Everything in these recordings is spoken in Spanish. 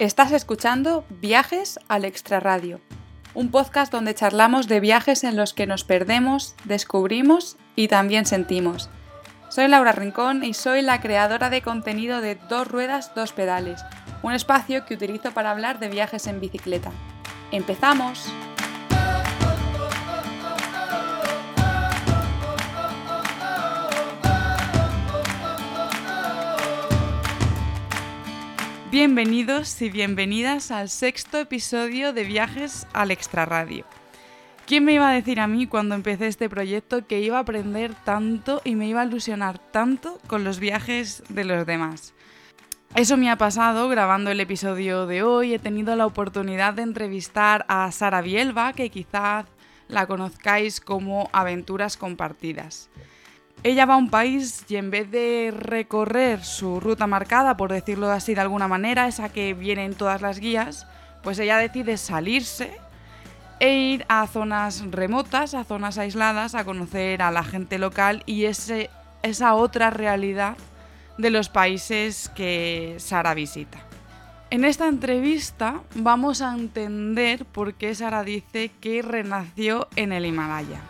Estás escuchando Viajes al Extraradio, un podcast donde charlamos de viajes en los que nos perdemos, descubrimos y también sentimos. Soy Laura Rincón y soy la creadora de contenido de Dos Ruedas, Dos Pedales, un espacio que utilizo para hablar de viajes en bicicleta. ¡Empezamos! Bienvenidos y bienvenidas al sexto episodio de Viajes al Extraradio. ¿Quién me iba a decir a mí cuando empecé este proyecto que iba a aprender tanto y me iba a ilusionar tanto con los viajes de los demás? Eso me ha pasado grabando el episodio de hoy. He tenido la oportunidad de entrevistar a Sara Bielba, que quizás la conozcáis como Aventuras Compartidas. Ella va a un país y en vez de recorrer su ruta marcada, por decirlo así de alguna manera, esa que viene en todas las guías, pues ella decide salirse e ir a zonas remotas, a zonas aisladas, a conocer a la gente local y esa otra realidad de los países que Sara visita. En esta entrevista vamos a entender por qué Sara dice que renació en el Himalaya.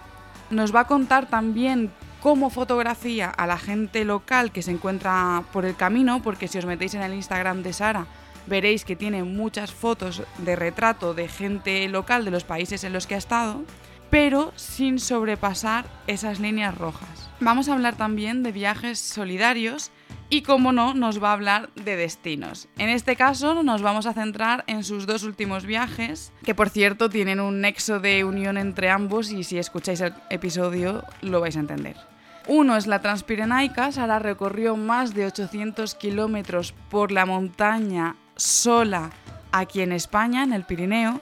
Nos va a contar también cómo fotografía a la gente local que se encuentra por el camino, porque si os metéis en el Instagram de Sara, veréis que tiene muchas fotos de retrato de gente local de los países en los que ha estado, pero sin sobrepasar esas líneas rojas. Vamos a hablar también de viajes solidarios y, como no, nos va a hablar de destinos. En este caso nos vamos a centrar en sus dos últimos viajes, que por cierto tienen un nexo de unión entre ambos y si escucháis el episodio lo vais a entender. Uno es la Transpirenaica, Sara recorrió más de 800 kilómetros por la montaña sola aquí en España, en el Pirineo,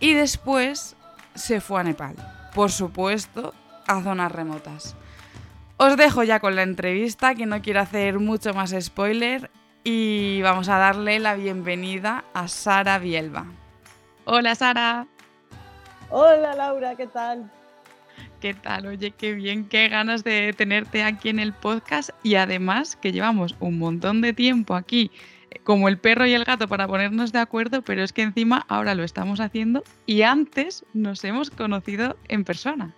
y después se fue a Nepal, por supuesto, a zonas remotas. Os dejo ya con la entrevista, que no quiero hacer mucho más spoiler, y vamos a darle la bienvenida a Sara Bielba. Hola Sara. Hola Laura, ¿qué tal? ¿Qué tal? Oye, qué bien, qué ganas de tenerte aquí en el podcast y además que llevamos un montón de tiempo aquí eh, como el perro y el gato para ponernos de acuerdo, pero es que encima ahora lo estamos haciendo y antes nos hemos conocido en persona.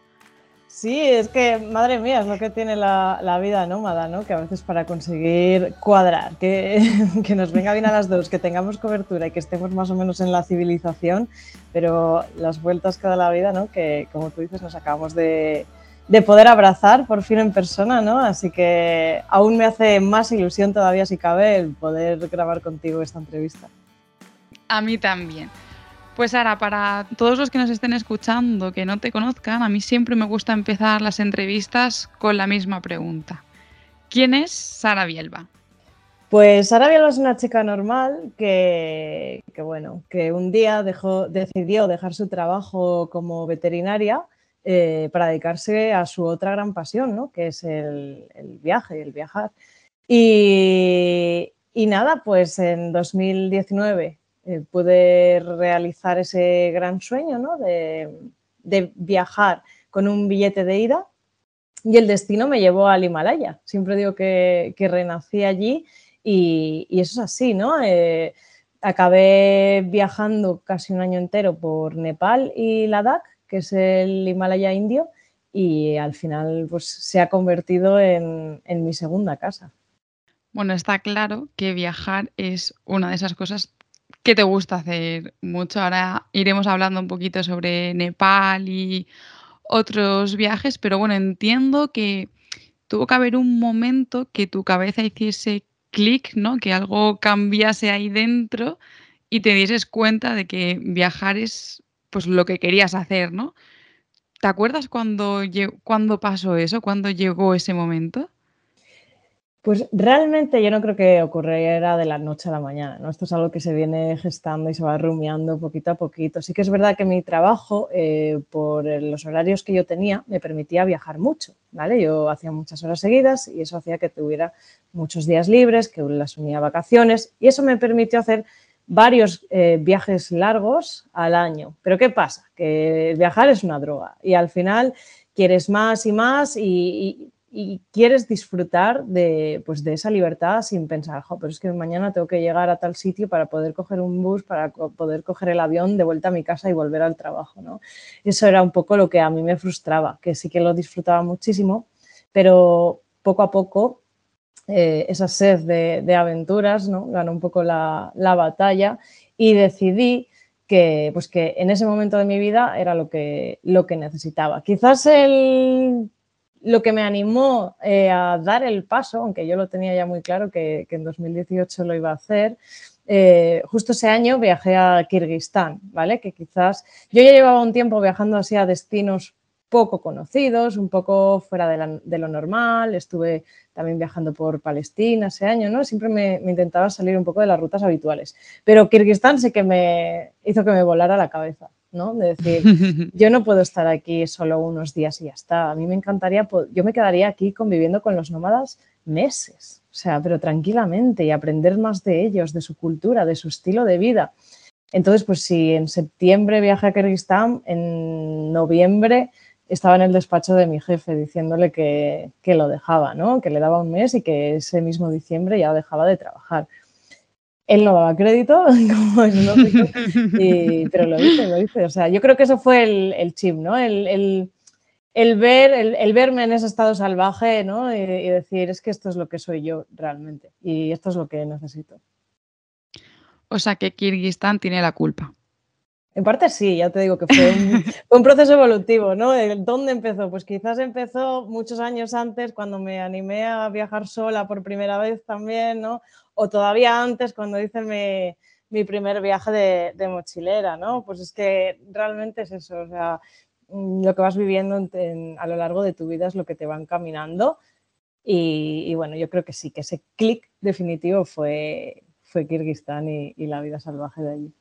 Sí, es que, madre mía, es lo que tiene la, vida nómada, ¿no? Que a veces para conseguir cuadrar, que, que, nos venga bien a las dos, que tengamos cobertura y que estemos más o menos en la civilización, pero las vueltas que da la vida, ¿no? Que, como tú dices, nos acabamos de, de poder abrazar por fin en persona, ¿no? Así que aún me hace más ilusión todavía, si cabe, el poder grabar contigo esta entrevista. A mí también. Pues ahora, para todos los que nos estén escuchando, que no te conozcan, a mí siempre me gusta empezar las entrevistas con la misma pregunta. ¿Quién es Sara Bielba? Pues Sara Bielba es una chica normal que, bueno, que un día decidió dejar su trabajo como veterinaria eh, para dedicarse a su otra gran pasión, ¿no? que es el, viaje, el viajar. Y nada, pues en 2019 eh, pude realizar ese gran sueño ¿no? de, viajar con un billete de ida y el destino me llevó al Himalaya. Siempre digo que, renací allí y, eso es así, ¿no? Eh, acabé viajando casi un año entero por Nepal y Ladakh, que es el Himalaya indio, y al final pues, se ha convertido en mi segunda casa. Bueno, está claro que viajar es una de esas cosas ¿Qué te gusta hacer mucho? Ahora iremos hablando un poquito sobre Nepal y otros viajes, pero bueno, entiendo que tuvo que haber un momento que tu cabeza hiciese clic, ¿no? Que algo cambiase ahí dentro y te dieses cuenta de que viajar es pues lo que querías hacer, ¿no? ¿Te acuerdas cuando, cuando pasó eso? ¿Cuándo llegó ese momento? Pues realmente yo no creo que ocurriera de la noche a la mañana, ¿no? Esto es algo que se viene gestando y se va rumiando poquito a poquito. Sí que es verdad que mi trabajo, eh, por los horarios que yo tenía, me permitía viajar mucho, ¿vale? Yo hacía muchas horas seguidas y eso hacía que tuviera muchos días libres, que las unía a vacaciones y eso me permitió hacer varios eh, viajes largos al año. Pero ¿qué pasa? Que viajar es una droga y al final quieres más y más y y quieres disfrutar de, pues, de esa libertad sin pensar, pero es que mañana tengo que llegar a tal sitio para poder coger un bus, para poder coger el avión de vuelta a mi casa y volver al trabajo. ¿no? Eso era un poco lo que a mí me frustraba, que sí que lo disfrutaba muchísimo, pero poco a poco eh, esa sed de, aventuras ¿no? ganó un poco la, la batalla y decidí que, pues que en ese momento de mi vida era lo que, lo que necesitaba. Quizás el, lo que me animó eh, a dar el paso, aunque yo lo tenía ya muy claro que, en 2018 lo iba a hacer, eh, justo ese año viajé a Kirguistán, ¿vale? Que quizás yo ya llevaba un tiempo viajando así a destinos poco conocidos, un poco fuera de, lo normal. Estuve también viajando por Palestina ese año, ¿no? Siempre me, intentaba salir un poco de las rutas habituales. Pero Kirguistán sí que me hizo que me volara la cabeza, ¿no? De decir, yo no puedo estar aquí solo unos días y ya está. A mí me encantaría, yo me quedaría aquí conviviendo con los nómadas meses, o sea, pero tranquilamente y aprender más de ellos, de su cultura, de su estilo de vida. Entonces, pues si en septiembre viajé a Kirguistán, en noviembre estaba en el despacho de mi jefe diciéndole que, lo dejaba, ¿no? que le daba un mes y que ese mismo diciembre ya dejaba de trabajar. Él no daba crédito, como es lógico, pero lo hice, lo hice. O sea, yo creo que eso fue el, chip, ¿no? El, ver, el, verme en ese estado salvaje ¿no? y, y decir, es que esto es lo que soy yo realmente y esto es lo que necesito. O sea que Kirguistán tiene la culpa. En parte sí, ya te digo que fue un, proceso evolutivo, ¿no? ¿Dónde empezó? Pues quizás empezó muchos años antes, cuando me animé a viajar sola por primera vez también, ¿no? O todavía antes, cuando hice mi, primer viaje de, mochilera, ¿no? Pues es que realmente es eso, o sea, mm, lo que vas viviendo a lo largo de tu vida es lo que te va encaminando. Y, bueno, yo creo que sí, que ese clic definitivo fue, fue Kirguistán y la vida salvaje de allí.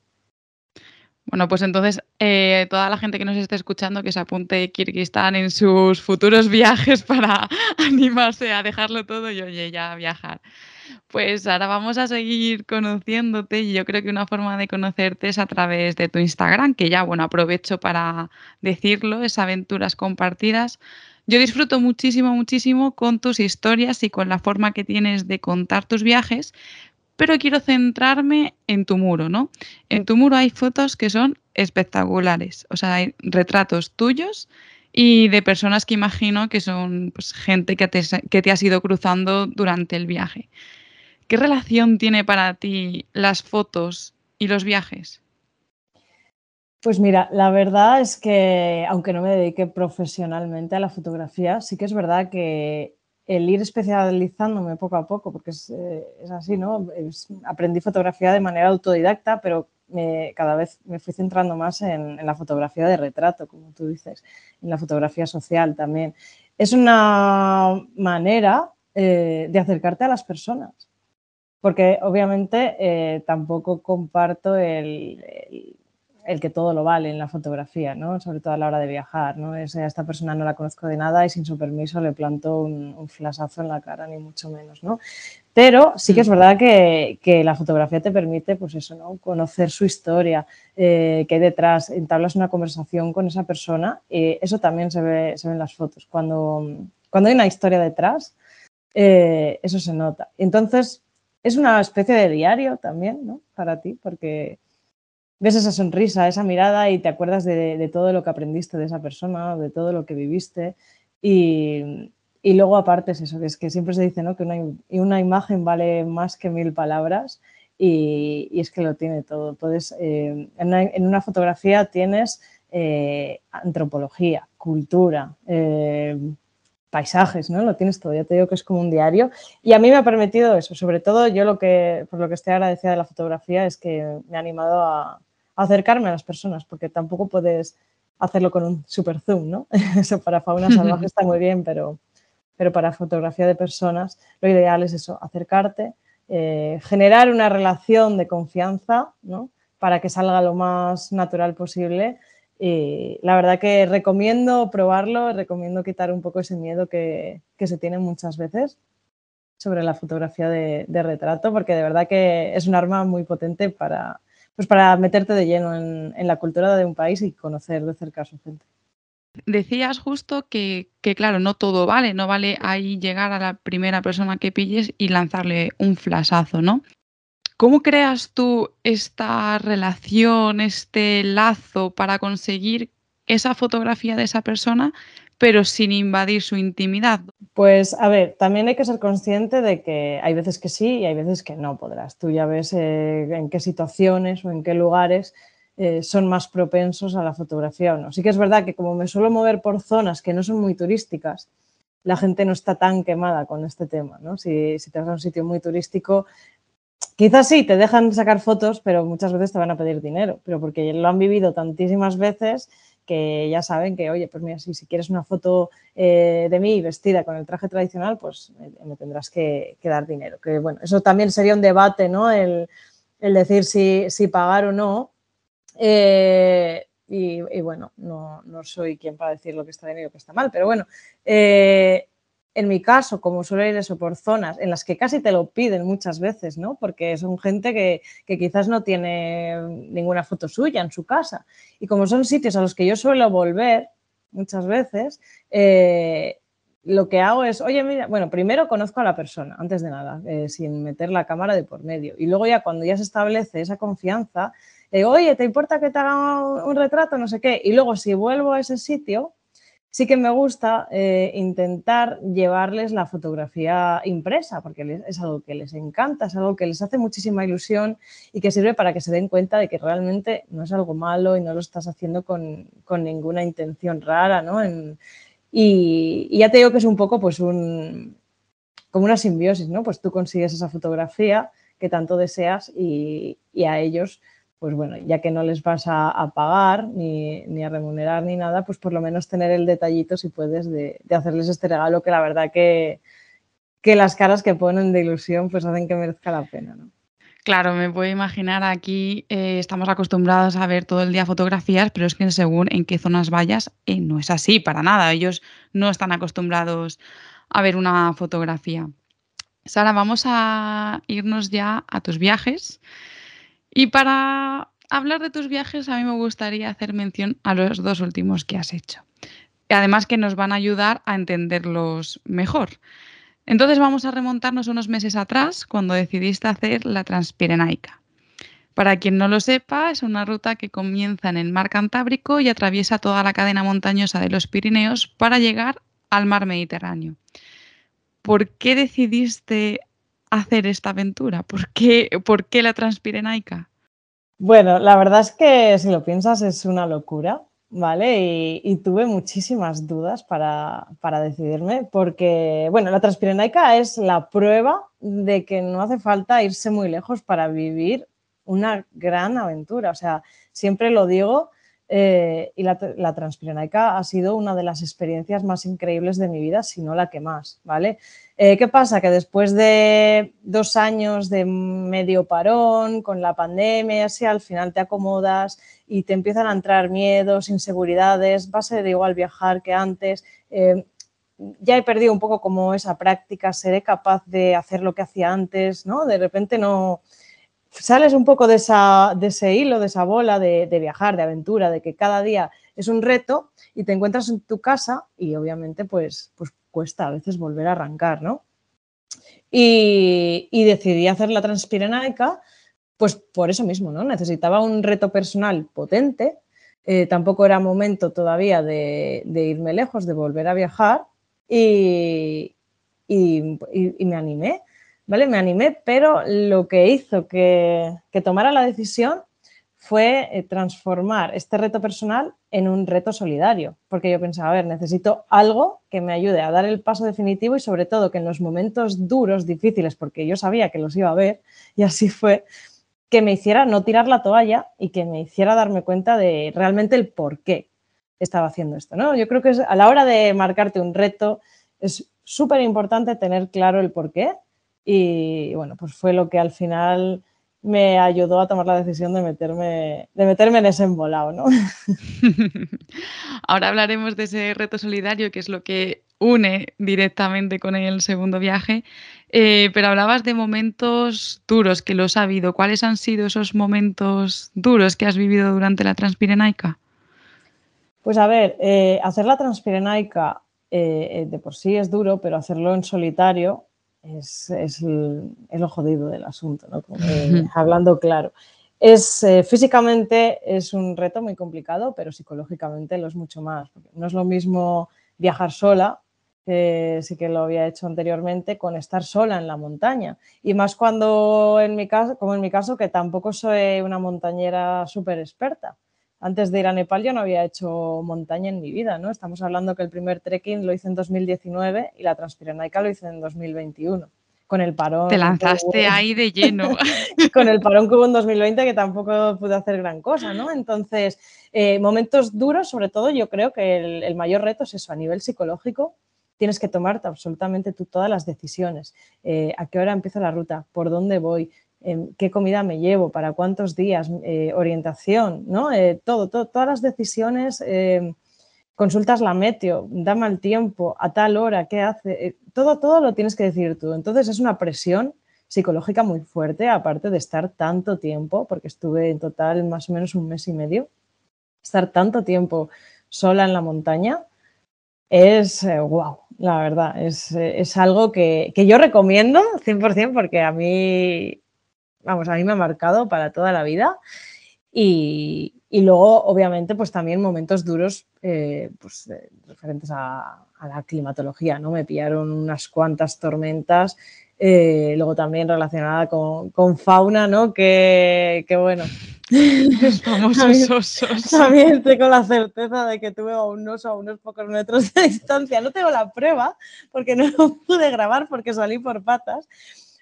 Bueno, pues entonces eh, toda la gente que nos esté escuchando que se apunte Kirguistán en sus futuros viajes para animarse a dejarlo todo y oye, ya a viajar. Pues ahora vamos a seguir conociéndote y yo creo que una forma de conocerte es a través de tu Instagram, que ya, bueno, aprovecho para decirlo, es aventuras compartidas. Yo disfruto muchísimo, muchísimo con tus historias y con la forma que tienes de contar tus viajes, pero quiero centrarme en tu muro, ¿no? En tu muro hay fotos que son espectaculares, o sea, hay retratos tuyos y de personas que imagino que son pues, gente que te, que te has ido cruzando durante el viaje. ¿Qué relación tiene para ti las fotos y los viajes? Pues mira, la verdad es que aunque no me dedique profesionalmente a la fotografía, sí que es verdad que el ir especializándome poco a poco, porque es, eh, así, ¿no? aprendí fotografía de manera autodidacta, pero cada vez me fui centrando más en, la fotografía de retrato, como tú dices, en la fotografía social también. Es una manera eh, de acercarte a las personas, porque obviamente eh, tampoco comparto el que todo lo vale en la fotografía, ¿no? sobre todo a la hora de viajar. ¿no? Es, esta persona no la conozco de nada y sin su permiso le planto un, un flashazo en la cara, ni mucho menos. ¿no? Pero sí que es mm. verdad que, que, la fotografía te permite, pues eso, ¿no? conocer su historia, eh, qué hay detrás, entablas una conversación con esa persona. Y eso también se ve, se ve en las fotos. Cuando, cuando hay una historia detrás, eh, eso se nota. Entonces, es una especie de diario también, ¿no? Para ti, porque ves esa sonrisa, esa mirada y te acuerdas de, todo lo que aprendiste de esa persona, de todo lo que viviste. Y, luego aparte es eso, que es que siempre se dice ¿no? que una, una imagen vale más que mil palabras y, es que lo tiene todo. Puedes, eh, en, una, fotografía tienes eh, antropología, cultura, eh, paisajes, ¿no? Lo tienes todo, ya te digo que es como un diario. Y a mí me ha permitido eso, sobre todo yo lo que, por lo que estoy agradecida de la fotografía es que me ha animado a, acercarme a las personas, porque tampoco puedes hacerlo con un super zoom, ¿no? Eso para fauna salvaje está muy bien, pero, pero para fotografía de personas lo ideal es eso, acercarte, eh, generar una relación de confianza, ¿no? Para que salga lo más natural posible. Y la verdad que recomiendo probarlo, recomiendo quitar un poco ese miedo que, que se tiene muchas veces sobre la fotografía de, de, retrato, porque de verdad que es un arma muy potente para, pues para meterte de lleno en, la cultura de un país y conocer de cerca a su gente. Decías justo que, que, claro, no todo vale, no vale ahí llegar a la primera persona que pilles y lanzarle un flasazo, ¿no? ¿Cómo creas tú esta relación, este lazo para conseguir esa fotografía de esa persona, pero sin invadir su intimidad? Pues a ver, también hay que ser consciente de que hay veces que sí y hay veces que no podrás. Tú ya ves eh, en qué situaciones o en qué lugares eh, son más propensos a la fotografía o no. Sí que es verdad que como me suelo mover por zonas que no son muy turísticas, la gente no está tan quemada con este tema. ¿no? Si, si te vas a un sitio muy turístico, quizás sí, te dejan sacar fotos, pero muchas veces te van a pedir dinero, pero porque lo han vivido tantísimas veces que ya saben que, oye, pues mira, si, si quieres una foto eh, de mí vestida con el traje tradicional, pues me, tendrás que, dar dinero. Que bueno, eso también sería un debate, ¿no? El, decir si, si pagar o no, eh, y, bueno, no, soy quien para decir lo que está bien y lo que está mal, pero bueno, eh, en mi caso, como suele ir eso por zonas en las que casi te lo piden muchas veces, ¿no? Porque son gente que, quizás no tiene ninguna foto suya en su casa. Y como son sitios a los que yo suelo volver muchas veces, eh, lo que hago es, oye, mira, bueno, primero conozco a la persona, antes de nada, sin meter la cámara de por medio. Y luego ya cuando ya se establece esa confianza, digo, oye, ¿te importa que te haga un, retrato? No sé qué. Y luego, si vuelvo a ese sitio, sí que me gusta eh, intentar llevarles la fotografía impresa, porque es algo que les encanta, es algo que les hace muchísima ilusión y que sirve para que se den cuenta de que realmente no es algo malo y no lo estás haciendo con, ninguna intención rara, ¿no? y, ya te digo que es un poco pues un, como una simbiosis, ¿no? Pues tú consigues esa fotografía que tanto deseas y a ellos pues bueno, ya que no les vas a, pagar ni, a remunerar ni nada, pues por lo menos tener el detallito, si puedes, de, hacerles este regalo que la verdad que, que, las caras que ponen de ilusión pues hacen que merezca la pena, ¿no? Claro, me puedo imaginar aquí eh, estamos acostumbrados a ver todo el día fotografías, pero es que según en qué zonas vayas, eh, no es así para nada. Ellos no están acostumbrados a ver una fotografía. Sara, vamos a irnos ya a tus viajes. Y para hablar de tus viajes, a mí me gustaría hacer mención a los dos últimos que has hecho. Además que nos van a ayudar a entenderlos mejor. Entonces vamos a remontarnos unos meses atrás cuando decidiste hacer la Transpirenaica. Para quien no lo sepa, es una ruta que comienza en el mar Cantábrico y atraviesa toda la cadena montañosa de los Pirineos para llegar al mar Mediterráneo. ¿Por qué decidiste hacer esta aventura? ¿Por qué, por qué la Transpirenaica? Bueno, la verdad es que si lo piensas es una locura, ¿vale? Y, tuve muchísimas dudas para, para, decidirme porque, bueno, la Transpirenaica es la prueba de que no hace falta irse muy lejos para vivir una gran aventura. O sea, siempre lo digo, eh, y la, la Transpirenaica ha sido una de las experiencias más increíbles de mi vida, si no la que más, ¿vale? Eh, ¿Qué pasa? Que después de dos años de medio parón, con la pandemia, así al final te acomodas y te empiezan a entrar miedos, inseguridades, va a ser igual viajar que antes. Eh, ya he perdido un poco como esa práctica, seré capaz de hacer lo que hacía antes, ¿no? De repente no, sales un poco de, de ese hilo, de esa bola de, viajar, de aventura, de que cada día es un reto y te encuentras en tu casa y obviamente pues, pues cuesta a veces volver a arrancar, ¿no? Y, decidí hacer la transpirenaica pues por eso mismo, ¿no? Necesitaba un reto personal potente, eh, tampoco era momento todavía de, irme lejos, de volver a viajar y, y me animé. ¿Vale? Me animé, pero lo que hizo que, tomara la decisión fue eh, transformar este reto personal en un reto solidario, porque yo pensaba, a ver, necesito algo que me ayude a dar el paso definitivo y sobre todo que en los momentos duros, difíciles, porque yo sabía que los iba a ver, y así fue, que me hiciera no tirar la toalla y que me hiciera darme cuenta de realmente el por qué estaba haciendo esto. ¿no? Yo creo que a la hora de marcarte un reto es súper importante tener claro el por qué y bueno, pues fue lo que al final me ayudó a tomar la decisión de meterme, de meterme en ese embolado, ¿no? Ahora hablaremos de ese reto solidario, que es lo que une directamente con el segundo viaje, eh, pero hablabas de momentos duros que los ha habido. ¿Cuáles han sido esos momentos duros que has vivido durante la Transpirenaica? Pues a ver, eh, hacer la transpirenaica eh, de por sí es duro, pero hacerlo en solitario es, lo jodido del asunto, ¿no? hablando claro. Es, físicamente es un reto muy complicado, pero psicológicamente lo es mucho más. no es lo mismo viajar sola que sí que lo había hecho anteriormente, con estar sola en la montaña. Y más cuando, en mi caso, como en mi caso, que tampoco soy una montañera súper experta. Antes de ir a Nepal yo no había hecho montaña en mi vida, ¿no? Estamos hablando que el primer trekking lo hice en 2019 y la Transpirenaica lo hice en 2021 con el parón. Te lanzaste ahí de lleno. con el parón que hubo en 2020 que tampoco pude hacer gran cosa, ¿no? Entonces, eh, momentos duros, sobre todo yo creo que el, el, mayor reto es eso, a nivel psicológico, tienes que tomarte absolutamente tú todas las decisiones. Eh, ¿A qué hora empiezo la ruta? ¿Por dónde voy? ¿Qué comida me llevo? ¿Para cuántos días? Eh, orientación, ¿no? Eh, todo, todas las decisiones. Em, consultas la meteo, da mal tiempo, a tal hora, ¿qué hace? todo, todo lo tienes que decir tú. Entonces es una presión psicológica muy fuerte, aparte de estar tanto tiempo, porque estuve en total más o menos un mes y medio, estar tanto tiempo sola en la montaña, es wow, la verdad. Es, algo que, yo recomiendo 100% porque a mí, vamos, a mí me ha marcado para toda la vida. Y, luego, obviamente, pues también momentos duros eh, pues, eh, referentes a, la climatología, ¿no? Me pillaron unas cuantas tormentas, eh, luego también relacionada con, fauna, ¿no? Que, que bueno, Los famosos osos. También tengo la certeza de que tuve un oso a unos pocos metros de distancia. No tengo la prueba porque no lo pude grabar porque salí por patas.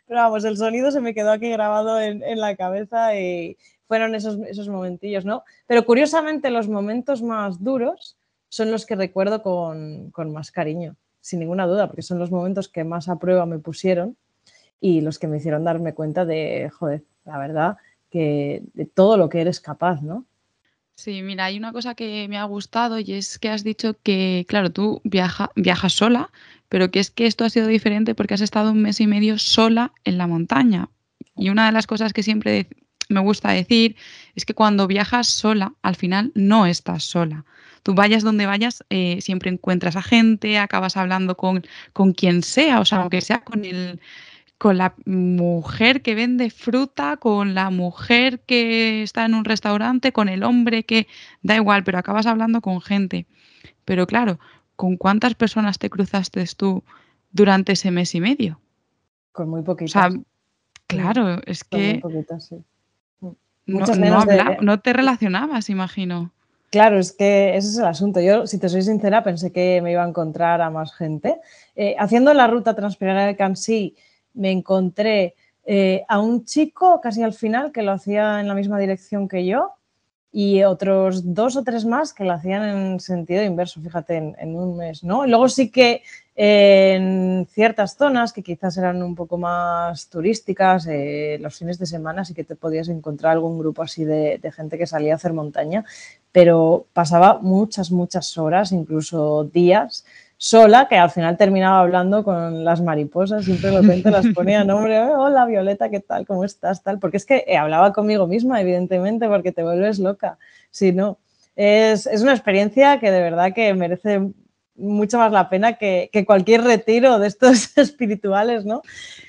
Pero vamos, el sonido se me quedó aquí grabado en, la cabeza y fueron esos, esos momentillos, ¿no? Pero curiosamente los momentos más duros son los que recuerdo con, con más cariño, sin ninguna duda, porque son los momentos que más a prueba me pusieron y los que me hicieron darme cuenta de, joder, la verdad, que, de todo lo que eres capaz, ¿no? Sí, mira, hay una cosa que me ha gustado y es que has dicho que, claro, tú viaja, viajas sola, pero que es que esto ha sido diferente porque has estado un mes y medio sola en la montaña. Y una de las cosas que siempre me gusta decir es que cuando viajas sola, al final no estás sola. Tú vayas donde vayas, eh, siempre encuentras a gente, acabas hablando con, con quien sea, o sea, aunque sea con el, con la mujer que vende fruta, con la mujer que está en un restaurante, con el hombre que da igual, pero acabas hablando con gente. Pero claro, ¿con cuántas personas te cruzaste tú durante ese mes y medio? Con muy poquitas. claro, es que mm. no, te relacionabas, imagino. Claro, es que ese es el asunto. Yo, si te soy sincera, pensé que me iba a encontrar a más gente. Eh, haciendo la ruta Transpirar de Cansí, me encontré eh, a un chico casi al final que lo hacía en la misma dirección que yo y otros dos o tres más que lo hacían en sentido inverso, fíjate, en, un mes, ¿no? luego sí que en ciertas zonas que quizás eran un poco más turísticas, eh, los fines de semana sí que te podías encontrar algún grupo así de, gente que salía a hacer montaña, pero pasaba muchas, muchas horas, incluso días, sola, que al final terminaba hablando con las mariposas, siempre de repente las ponía nombre, hola Violeta, ¿qué tal? ¿Cómo estás? Tal, porque es que eh, hablaba conmigo misma, evidentemente, porque te vuelves loca. Si no, es, una experiencia que de verdad que merece mucho más la pena que, que cualquier retiro de estos espirituales, ¿no?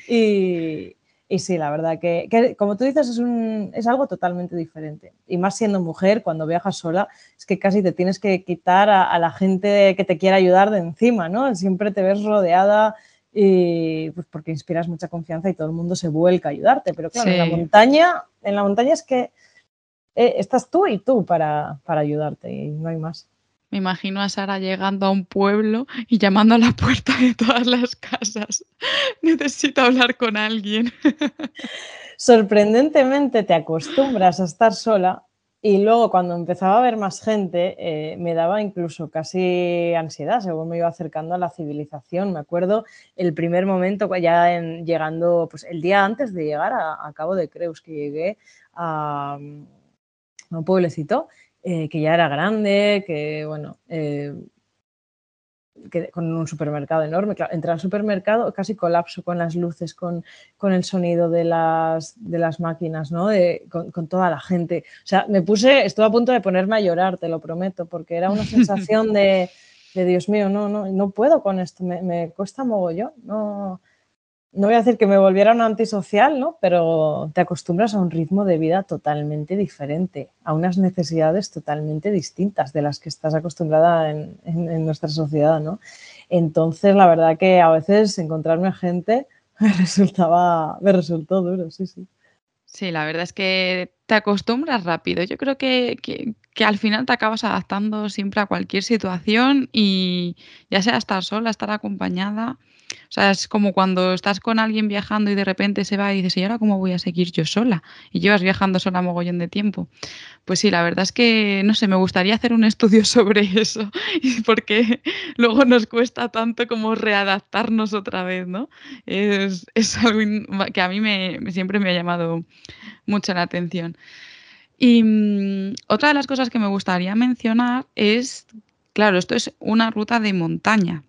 Y, y sí, la verdad que, como tú dices, es, un, es algo totalmente diferente. Y más siendo mujer, cuando viajas sola, es que casi te tienes que quitar a, la gente que te quiera ayudar de encima, ¿no? Siempre te ves rodeada y pues porque inspiras mucha confianza y todo el mundo se vuelca a ayudarte. Pero claro, en la montaña, en la montaña es que eh, estás tú y tú para, para ayudarte y no hay más. Me imagino a Sara llegando a un pueblo y llamando a la puerta de todas las casas. Necesito hablar con alguien. Sorprendentemente te acostumbras a estar sola y luego cuando empezaba a ver más gente eh, me daba incluso casi ansiedad según me iba acercando a la civilización. Me acuerdo el primer momento ya en, llegando, pues el día antes de llegar a, Cabo de Creus, que llegué a un pueblecito eh, que ya era grande, que bueno, eh, con un supermercado enorme. Claro, entré al supermercado, casi colapso con las luces, con, con el sonido de las, de las máquinas, ¿no? De, con, con, toda la gente. O sea, me puse, estuve a punto de ponerme a llorar, te lo prometo, porque era una sensación de, de Dios mío, no, no, no puedo con esto, me, me cuesta mogollón, no no voy a decir que me volviera un antisocial, ¿no? Pero te acostumbras a un ritmo de vida totalmente diferente, a unas necesidades totalmente distintas de las que estás acostumbrada en, nuestra sociedad, ¿no? Entonces, la verdad que a veces encontrarme a gente me resultaba, me resultó duro, sí, sí. Sí, la verdad es que te acostumbras rápido. Yo creo que, que, que, al final te acabas adaptando siempre a cualquier situación y ya sea estar sola, estar acompañada, o sea, es como cuando estás con alguien viajando y de repente se va y dices, ¿y ahora cómo voy a seguir yo sola? Y llevas viajando sola mogollón de tiempo. Pues sí, la verdad es que, no sé, me gustaría hacer un estudio sobre eso, porque luego nos cuesta tanto como readaptarnos otra vez, ¿no? Es, algo que a mí me, siempre me ha llamado mucho la atención. Y mm, otra de las cosas que me gustaría mencionar es, claro, esto es una ruta de montaña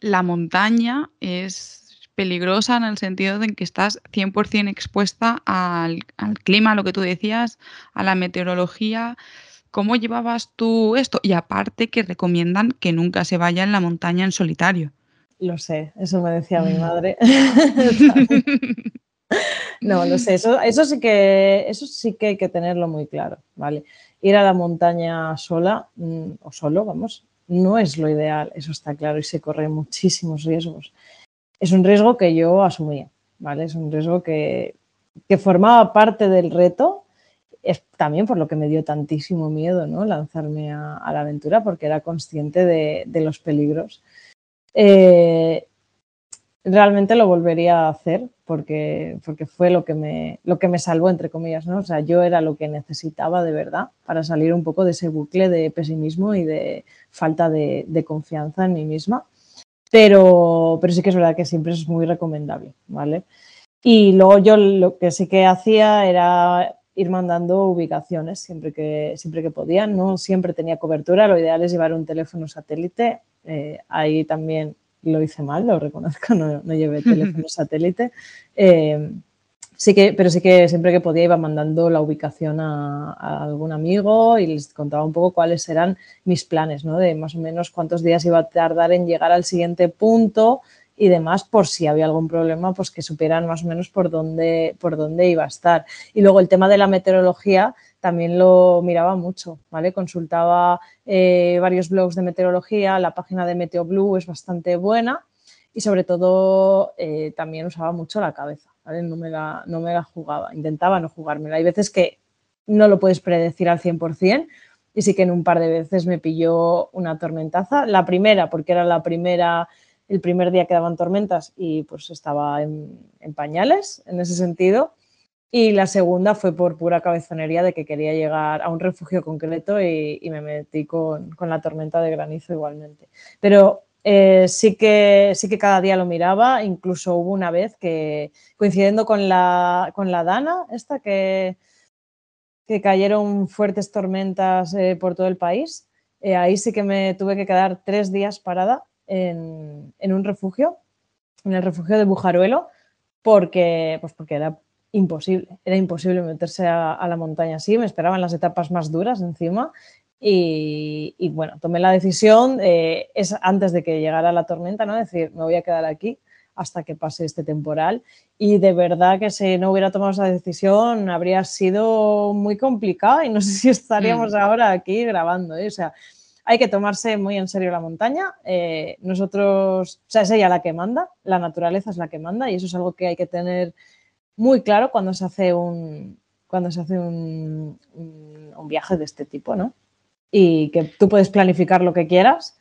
la montaña es peligrosa en el sentido de que estás 100% expuesta al, clima, lo que tú decías, a la meteorología. ¿Cómo llevabas tú esto? Y aparte que recomiendan que nunca se vaya en la montaña en solitario. Lo sé, eso me decía mi madre. no, lo sé, eso, eso, sí que, eso sí que hay que tenerlo muy claro, ¿vale? Ir a la montaña sola mm, o solo, vamos, no es lo ideal, eso está claro, y se corren muchísimos riesgos. Es un riesgo que yo asumía, ¿vale? Es un riesgo que, formaba parte del reto, es también por lo que me dio tantísimo miedo, ¿no? Lanzarme a, la aventura, porque era consciente de, los peligros. Eh, realmente lo volvería a hacer porque, porque fue lo que, me, lo que me salvó, entre comillas, ¿no? O sea, yo era lo que necesitaba de verdad para salir un poco de ese bucle de pesimismo y de falta de, confianza en mí misma. Pero, pero sí que es verdad que siempre es muy recomendable, ¿vale? Y luego yo lo que sí que hacía era ir mandando ubicaciones siempre que, siempre que podía. No siempre tenía cobertura, lo ideal es llevar un teléfono satélite. Eh, ahí también lo hice mal, lo reconozco, no, no llevé teléfono satélite. Eh, sí que, pero sí que siempre que podía iba mandando la ubicación a, algún amigo y les contaba un poco cuáles eran mis planes, ¿no? De más o menos cuántos días iba a tardar en llegar al siguiente punto y demás, por si había algún problema, pues que supieran más o menos por dónde, por dónde iba a estar. Y luego el tema de la meteorología, también lo miraba mucho, ¿vale? Consultaba eh, varios blogs de meteorología, la página de MeteoBlue es bastante buena y sobre todo eh, también usaba mucho la cabeza, ¿vale? No me, la, no me la jugaba, intentaba no jugármela. Hay veces que no lo puedes predecir al 100% y sí que en un par de veces me pilló una tormentaza. La primera, porque era la primera, el primer día que daban tormentas y pues estaba en pañales en ese sentido y la segunda fue por pura cabezonería de que quería llegar a un refugio concreto y, me metí con, la tormenta de granizo igualmente. Pero eh, sí, que, sí que cada día lo miraba, incluso hubo una vez que coincidiendo con la, con la Dana, esta que, que cayeron fuertes tormentas eh, por todo el país, eh, ahí sí que me tuve que quedar tres días parada en, en un refugio, en el refugio de Bujaruelo, porque, pues porque era imposible, era imposible meterse a, la montaña así, me esperaban las etapas más duras encima y, bueno, tomé la decisión, eh, es antes de que llegara la tormenta, ¿no? decir, me voy a quedar aquí hasta que pase este temporal y de verdad que si no hubiera tomado esa decisión habría sido muy complicada y no sé si estaríamos mm. ahora aquí grabando, ¿eh? o sea, hay que tomarse muy en serio la montaña. Eh, nosotros, o sea, es ella la que manda, la naturaleza es la que manda y eso es algo que hay que tener muy claro cuando se hace un, cuando se hace un, un, viaje de este tipo, ¿no? Y que tú puedes planificar lo que quieras,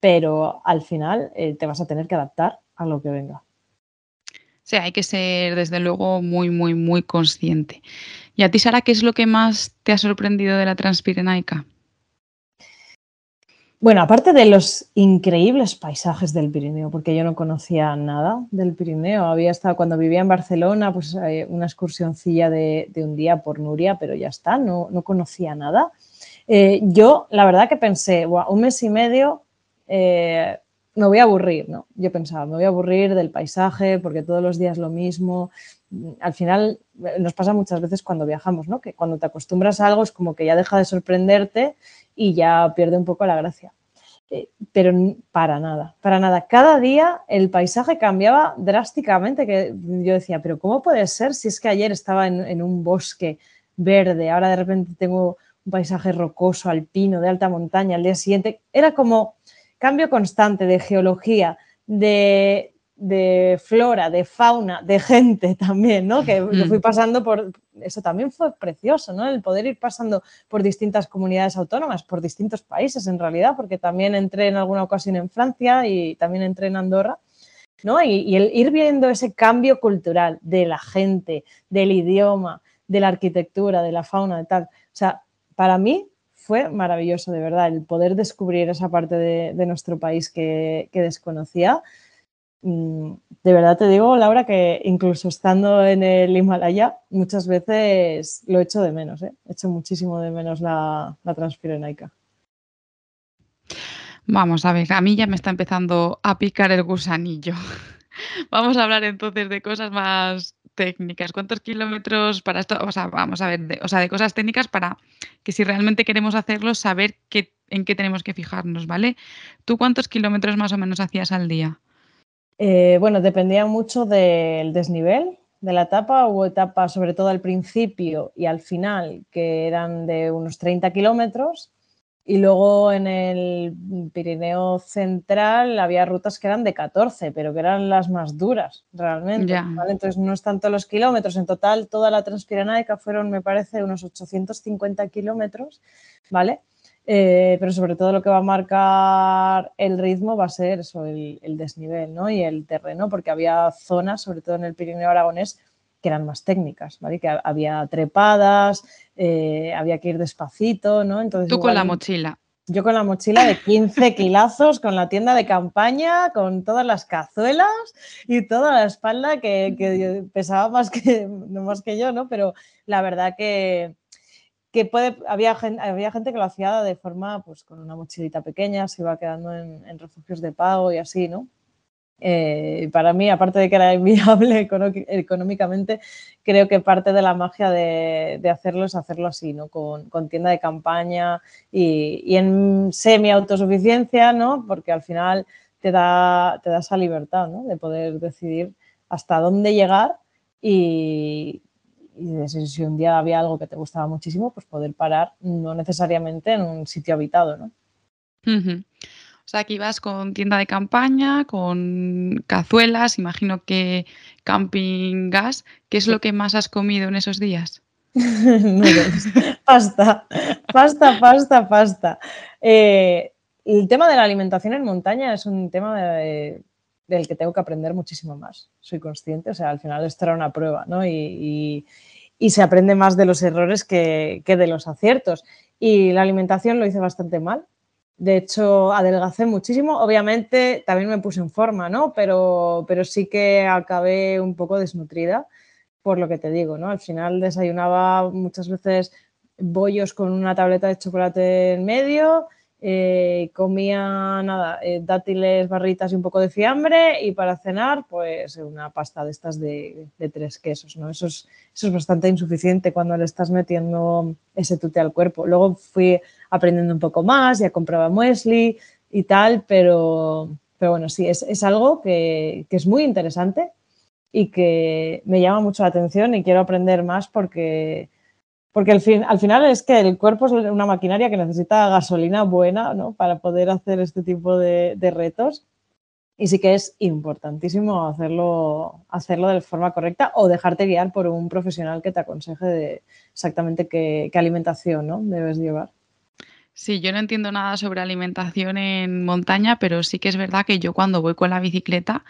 pero al final eh, te vas a tener que adaptar a lo que venga. Sí, hay que ser desde luego muy, muy, muy consciente. ¿Y a ti, Sara, qué es lo que más te ha sorprendido de la Transpirenaica? Bueno, aparte de los increíbles paisajes del Pirineo, porque yo no conocía nada del Pirineo, había estado cuando vivía en Barcelona, pues eh, una excursioncilla de, un día por Nuria, pero ya está, no, conocía nada. Eh, yo, la verdad que pensé, un mes y medio eh, me voy a aburrir, ¿no? Yo pensaba, me voy a aburrir del paisaje porque todos los días lo mismo. Al final eh, nos pasa muchas veces cuando viajamos, ¿no? Que cuando te acostumbras a algo es como que ya deja de sorprenderte y ya pierde un poco la gracia. Eh, pero para nada, para nada. Cada día el paisaje cambiaba drásticamente, que yo decía, pero ¿cómo puede ser si es que ayer estaba en, un bosque verde, ahora de repente tengo un paisaje rocoso, alpino, de alta montaña, al día siguiente? Era como cambio constante de geología, de, de flora, de fauna, de gente también, ¿no? Que lo fui pasando por, eso también fue precioso, ¿no? El poder ir pasando por distintas comunidades autónomas, por distintos países en realidad, porque también entré en alguna ocasión en Francia y también entré en Andorra, ¿no? Y, el ir viendo ese cambio cultural de la gente, del idioma, de la arquitectura, de la fauna, de tal. O sea, para mí fue maravilloso, de verdad, el poder descubrir esa parte de, nuestro país que, que desconocía Mm, de verdad te digo, Laura, que incluso estando en el Himalaya, muchas veces lo echo de menos, ¿eh? echo muchísimo de menos la, la transpirenaica. Vamos a ver, a mí ya me está empezando a picar el gusanillo. Vamos a hablar entonces de cosas más técnicas. ¿Cuántos kilómetros para esto? O sea, vamos a ver, o sea, de cosas técnicas para que si realmente queremos hacerlo, saber qué, en qué tenemos que fijarnos, ¿vale? ¿Tú cuántos kilómetros más o menos hacías al día? Eh, bueno, dependía mucho del desnivel de la etapa. Hubo etapas, sobre todo al principio y al final, que eran de unos 30 kilómetros. Y luego en el Pirineo Central había rutas que eran de 14, pero que eran las más duras realmente. Entonces no es tanto los kilómetros. En total, toda la Transpirenaica fueron, me parece, unos 850 kilómetros, ¿vale? Eh, pero sobre todo lo que va a marcar el ritmo va a ser eso, el, desnivel ¿no? y el terreno, porque había zonas, sobre todo en el Pirineo Aragonés, que eran más técnicas, ¿vale? que había trepadas, eh, había que ir despacito. ¿no? Entonces, Tú con la mochila. Yo con la mochila de 15 kilazos, con la tienda de campaña, con todas las cazuelas y toda la espalda que, que pesaba más que, no más que yo, ¿no? Pero la verdad que, que puede, había, gente, había gente que lo hacía de forma, pues con una mochilita pequeña, se iba quedando en, refugios de pago y así, ¿no? Eh, para mí, aparte de que era inviable económicamente, creo que parte de la magia de, hacerlo es hacerlo así, ¿no? Con, tienda de campaña y, en semi-autosuficiencia, ¿no? Porque al final te da, te da esa libertad, ¿no? De poder decidir hasta dónde llegar y, y si un día había algo que te gustaba muchísimo, pues poder parar, no necesariamente en un sitio habitado, ¿no? O sea, que ibas con tienda de campaña, con cazuelas, imagino que camping gas. ¿Qué es lo que más has comido en esos días? pasta, pasta, pasta, pasta. Eh, el tema de la alimentación en montaña es un tema del que tengo que aprender muchísimo más. Soy consciente, o sea, al final esto era una prueba, ¿no? y, y se aprende más de los errores que, de los aciertos. Y la alimentación lo hice bastante mal. De hecho, adelgacé muchísimo. Obviamente también me puse en forma, ¿no? Pero, pero sí que acabé un poco desnutrida por lo que te digo, ¿no? Al final desayunaba muchas veces bollos con una tableta de chocolate en medio, eh, comía nada, eh, dátiles, barritas y un poco de fiambre y para cenar pues una pasta de estas de, tres quesos, ¿no? Eso es, eso es bastante insuficiente cuando le estás metiendo ese tute al cuerpo. Luego fui aprendiendo un poco más, ya compraba muesli y tal, pero, pero bueno, sí, es, es algo que, que es muy interesante y que me llama mucho la atención y quiero aprender más porque porque al, fin, al final es que el cuerpo es una maquinaria que necesita gasolina buena ¿no? para poder hacer este tipo de, retos. Y sí que es importantísimo hacerlo, hacerlo de forma correcta o dejarte guiar por un profesional que te aconseje de exactamente qué, qué alimentación ¿no? debes llevar. Sí, yo no entiendo nada sobre alimentación en montaña, pero sí que es verdad que yo cuando voy con la bicicleta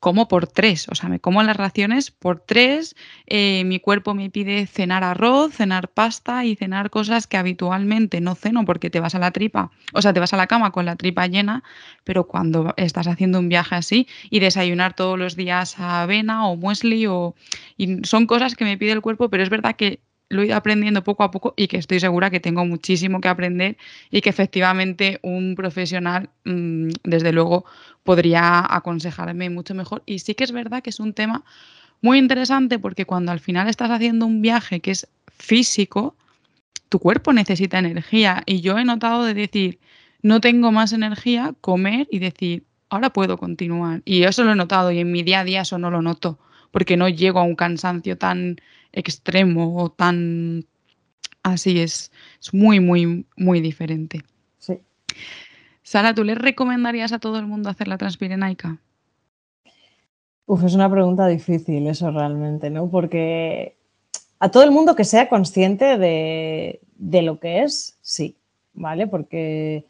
como por tres, o sea, me como las raciones por tres, eh, mi cuerpo me pide cenar arroz, cenar pasta y cenar cosas que habitualmente no ceno porque te vas a la tripa, o sea, te vas a la cama con la tripa llena, pero cuando estás haciendo un viaje así y desayunar todos los días avena o muesli o... Y son cosas que me pide el cuerpo, pero es verdad que lo he ido aprendiendo poco a poco y que estoy segura que tengo muchísimo que aprender y que efectivamente un profesional, mm, desde luego, podría aconsejarme mucho mejor. Y sí que es verdad que es un tema muy interesante porque cuando al final estás haciendo un viaje que es físico, tu cuerpo necesita energía. Y yo he notado de decir, no tengo más energía, comer y decir, ahora puedo continuar. Y eso lo he notado y en mi día a día eso no lo noto porque no llego a un cansancio tan extremo o tan así. Es, es muy, muy, muy diferente. Sí. Sara, ¿tú le recomendarías a todo el mundo hacer la transpirenaica? Uf, es una pregunta difícil eso realmente, ¿no? Porque a todo el mundo que sea consciente de, de lo que es, sí, ¿vale? Porque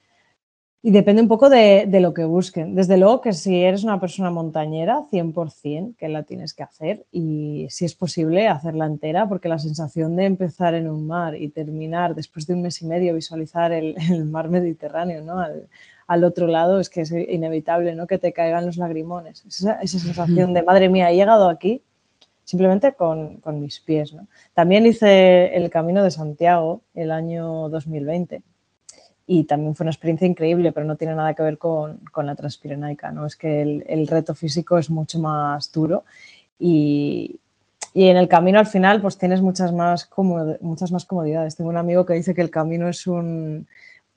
y depende un poco de, lo que busquen. Desde luego que si eres una persona montañera, 100% que la tienes que hacer y si es posible hacerla entera, porque la sensación de empezar en un mar y terminar después de un mes y medio, visualizar el, mar Mediterráneo ¿no? al, otro lado, es que es inevitable ¿no? que te caigan los lagrimones. Esa, esa sensación de, madre mía, he llegado aquí simplemente con, con mis pies. ¿no? También hice el Camino de Santiago el año 2020 y también fue una experiencia increíble, pero no tiene nada que ver con, con la transpirenaica, ¿no? Es que el, el, reto físico es mucho más duro y, y, en el camino al final pues tienes muchas más, muchas más comodidades. Tengo un amigo que dice que el camino es un,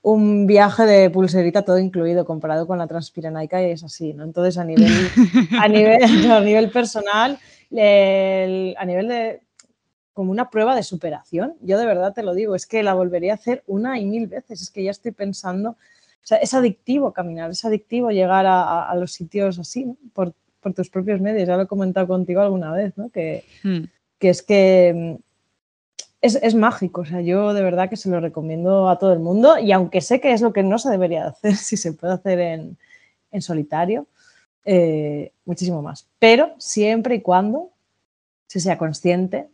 un viaje de pulserita todo incluido comparado con la transpirenaica y es así, ¿no? Entonces a nivel, a nivel, a nivel personal, el, a nivel de como una prueba de superación. Yo de verdad te lo digo, es que la volvería a hacer una y mil veces. Es que ya estoy pensando, o sea, es adictivo caminar, es adictivo llegar a, los sitios así, por, tus propios medios. Ya lo he comentado contigo alguna vez, ¿no? Que, hmm. que es que mm, es, mágico. O sea, yo de verdad que se lo recomiendo a todo el mundo y aunque sé que es lo que no se debería hacer, si se puede hacer en, solitario, eh, muchísimo más. Pero siempre y cuando se sea consciente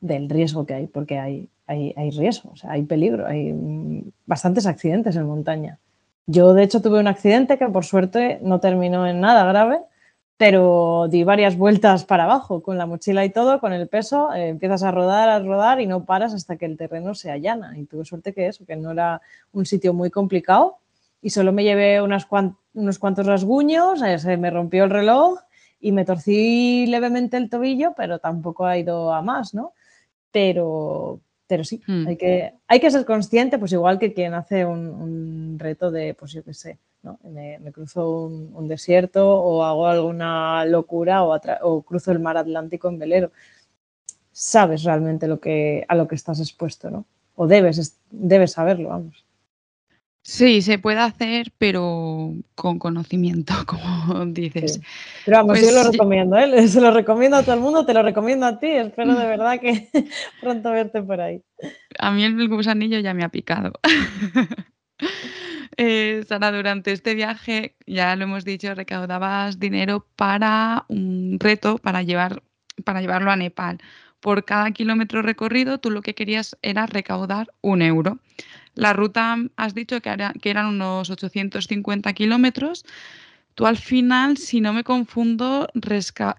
del riesgo que hay, porque hay, hay, hay riesgo, hay peligro, hay bastantes accidentes en montaña. Yo, de hecho, tuve un accidente que por suerte no terminó en nada grave, pero di varias vueltas para abajo con la mochila y todo, con el peso, eh, empiezas a rodar, a rodar y no paras hasta que el terreno se allana. Y tuve suerte que eso, que no era un sitio muy complicado y solo me llevé unos cuantos rasguños, eh, se me rompió el reloj y me torcí levemente el tobillo, pero tampoco ha ido a más, ¿no? Pero, pero sí, hmm. hay, que, hay que ser consciente, pues igual que quien hace un, reto de, pues yo qué sé, ¿no? me, cruzo un, desierto o hago alguna locura o, o, cruzo el mar Atlántico en velero. Sabes realmente lo que, a lo que estás expuesto, ¿no? O debes, debes saberlo, vamos. Sí, se puede hacer, pero con conocimiento, como dices. Pero vamos, yo lo pues recomiendo, ¿eh? se lo recomiendo a todo el mundo, te lo recomiendo a ti, espero de verdad que pronto verte por ahí. A mí el gusanillo ya me ha picado. eh, Sara, durante este viaje, ya lo hemos dicho, recaudabas dinero para un reto, para, llevar, para llevarlo a Nepal. Por cada kilómetro recorrido, tú lo que querías era recaudar un euro. La ruta has dicho que, eran unos 850 kilómetros. Tú al final, si no me confundo,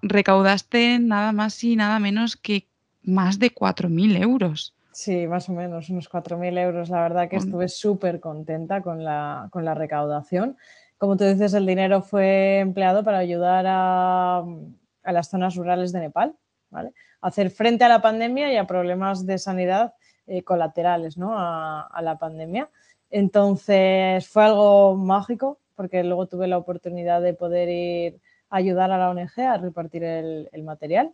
recaudaste nada más y nada menos que más de 4.000 euros. Sí, más o menos, unos 4.000 euros. La verdad que estuve súper contenta con la, con la recaudación. Como tú dices, el dinero fue empleado para ayudar a, a las zonas rurales de Nepal, ¿vale? hacer frente a la pandemia y a problemas de sanidad eh, colaterales ¿no? a, la pandemia. Entonces fue algo mágico porque luego tuve la oportunidad de poder ir a ayudar a la ONG a repartir el, material.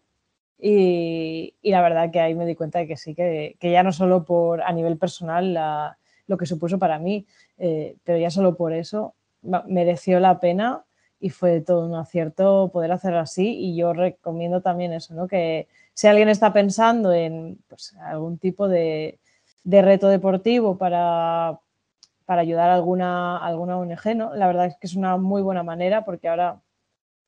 Y, la verdad que ahí me di cuenta de que sí, que, ya no solo por a nivel personal lo que supuso para mí, eh, pero ya solo por eso mereció la pena y fue todo un acierto poder hacerlo así. Y yo recomiendo también eso, ¿no? que si alguien está pensando en pues, algún tipo de, reto deportivo para, ayudar a alguna, alguna ONG, ¿no? la verdad es que es una muy buena manera porque ahora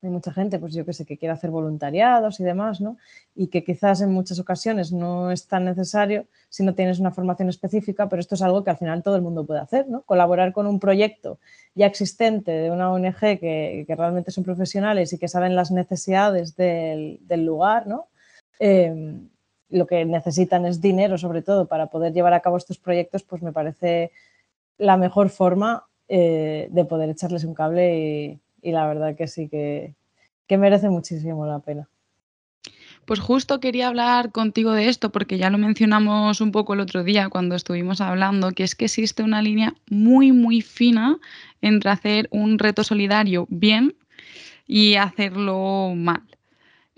hay mucha gente, pues yo que sé, que quiere hacer voluntariados y demás, ¿no? Y que quizás en muchas ocasiones no es tan necesario si no tienes una formación específica, pero esto es algo que al final todo el mundo puede hacer, ¿no? Colaborar con un proyecto ya existente de una ONG que, realmente son profesionales y que saben las necesidades del, del lugar, ¿no? Em, lo que necesitan es dinero sobre todo para poder llevar a cabo estos proyectos, pues me parece la mejor forma eh, de poder echarles un cable y, la verdad que sí que, que merece muchísimo la pena. Pues justo quería hablar contigo de esto porque ya lo mencionamos un poco el otro día cuando estuvimos hablando, que es que existe una línea muy, muy fina entre hacer un reto solidario bien y hacerlo mal.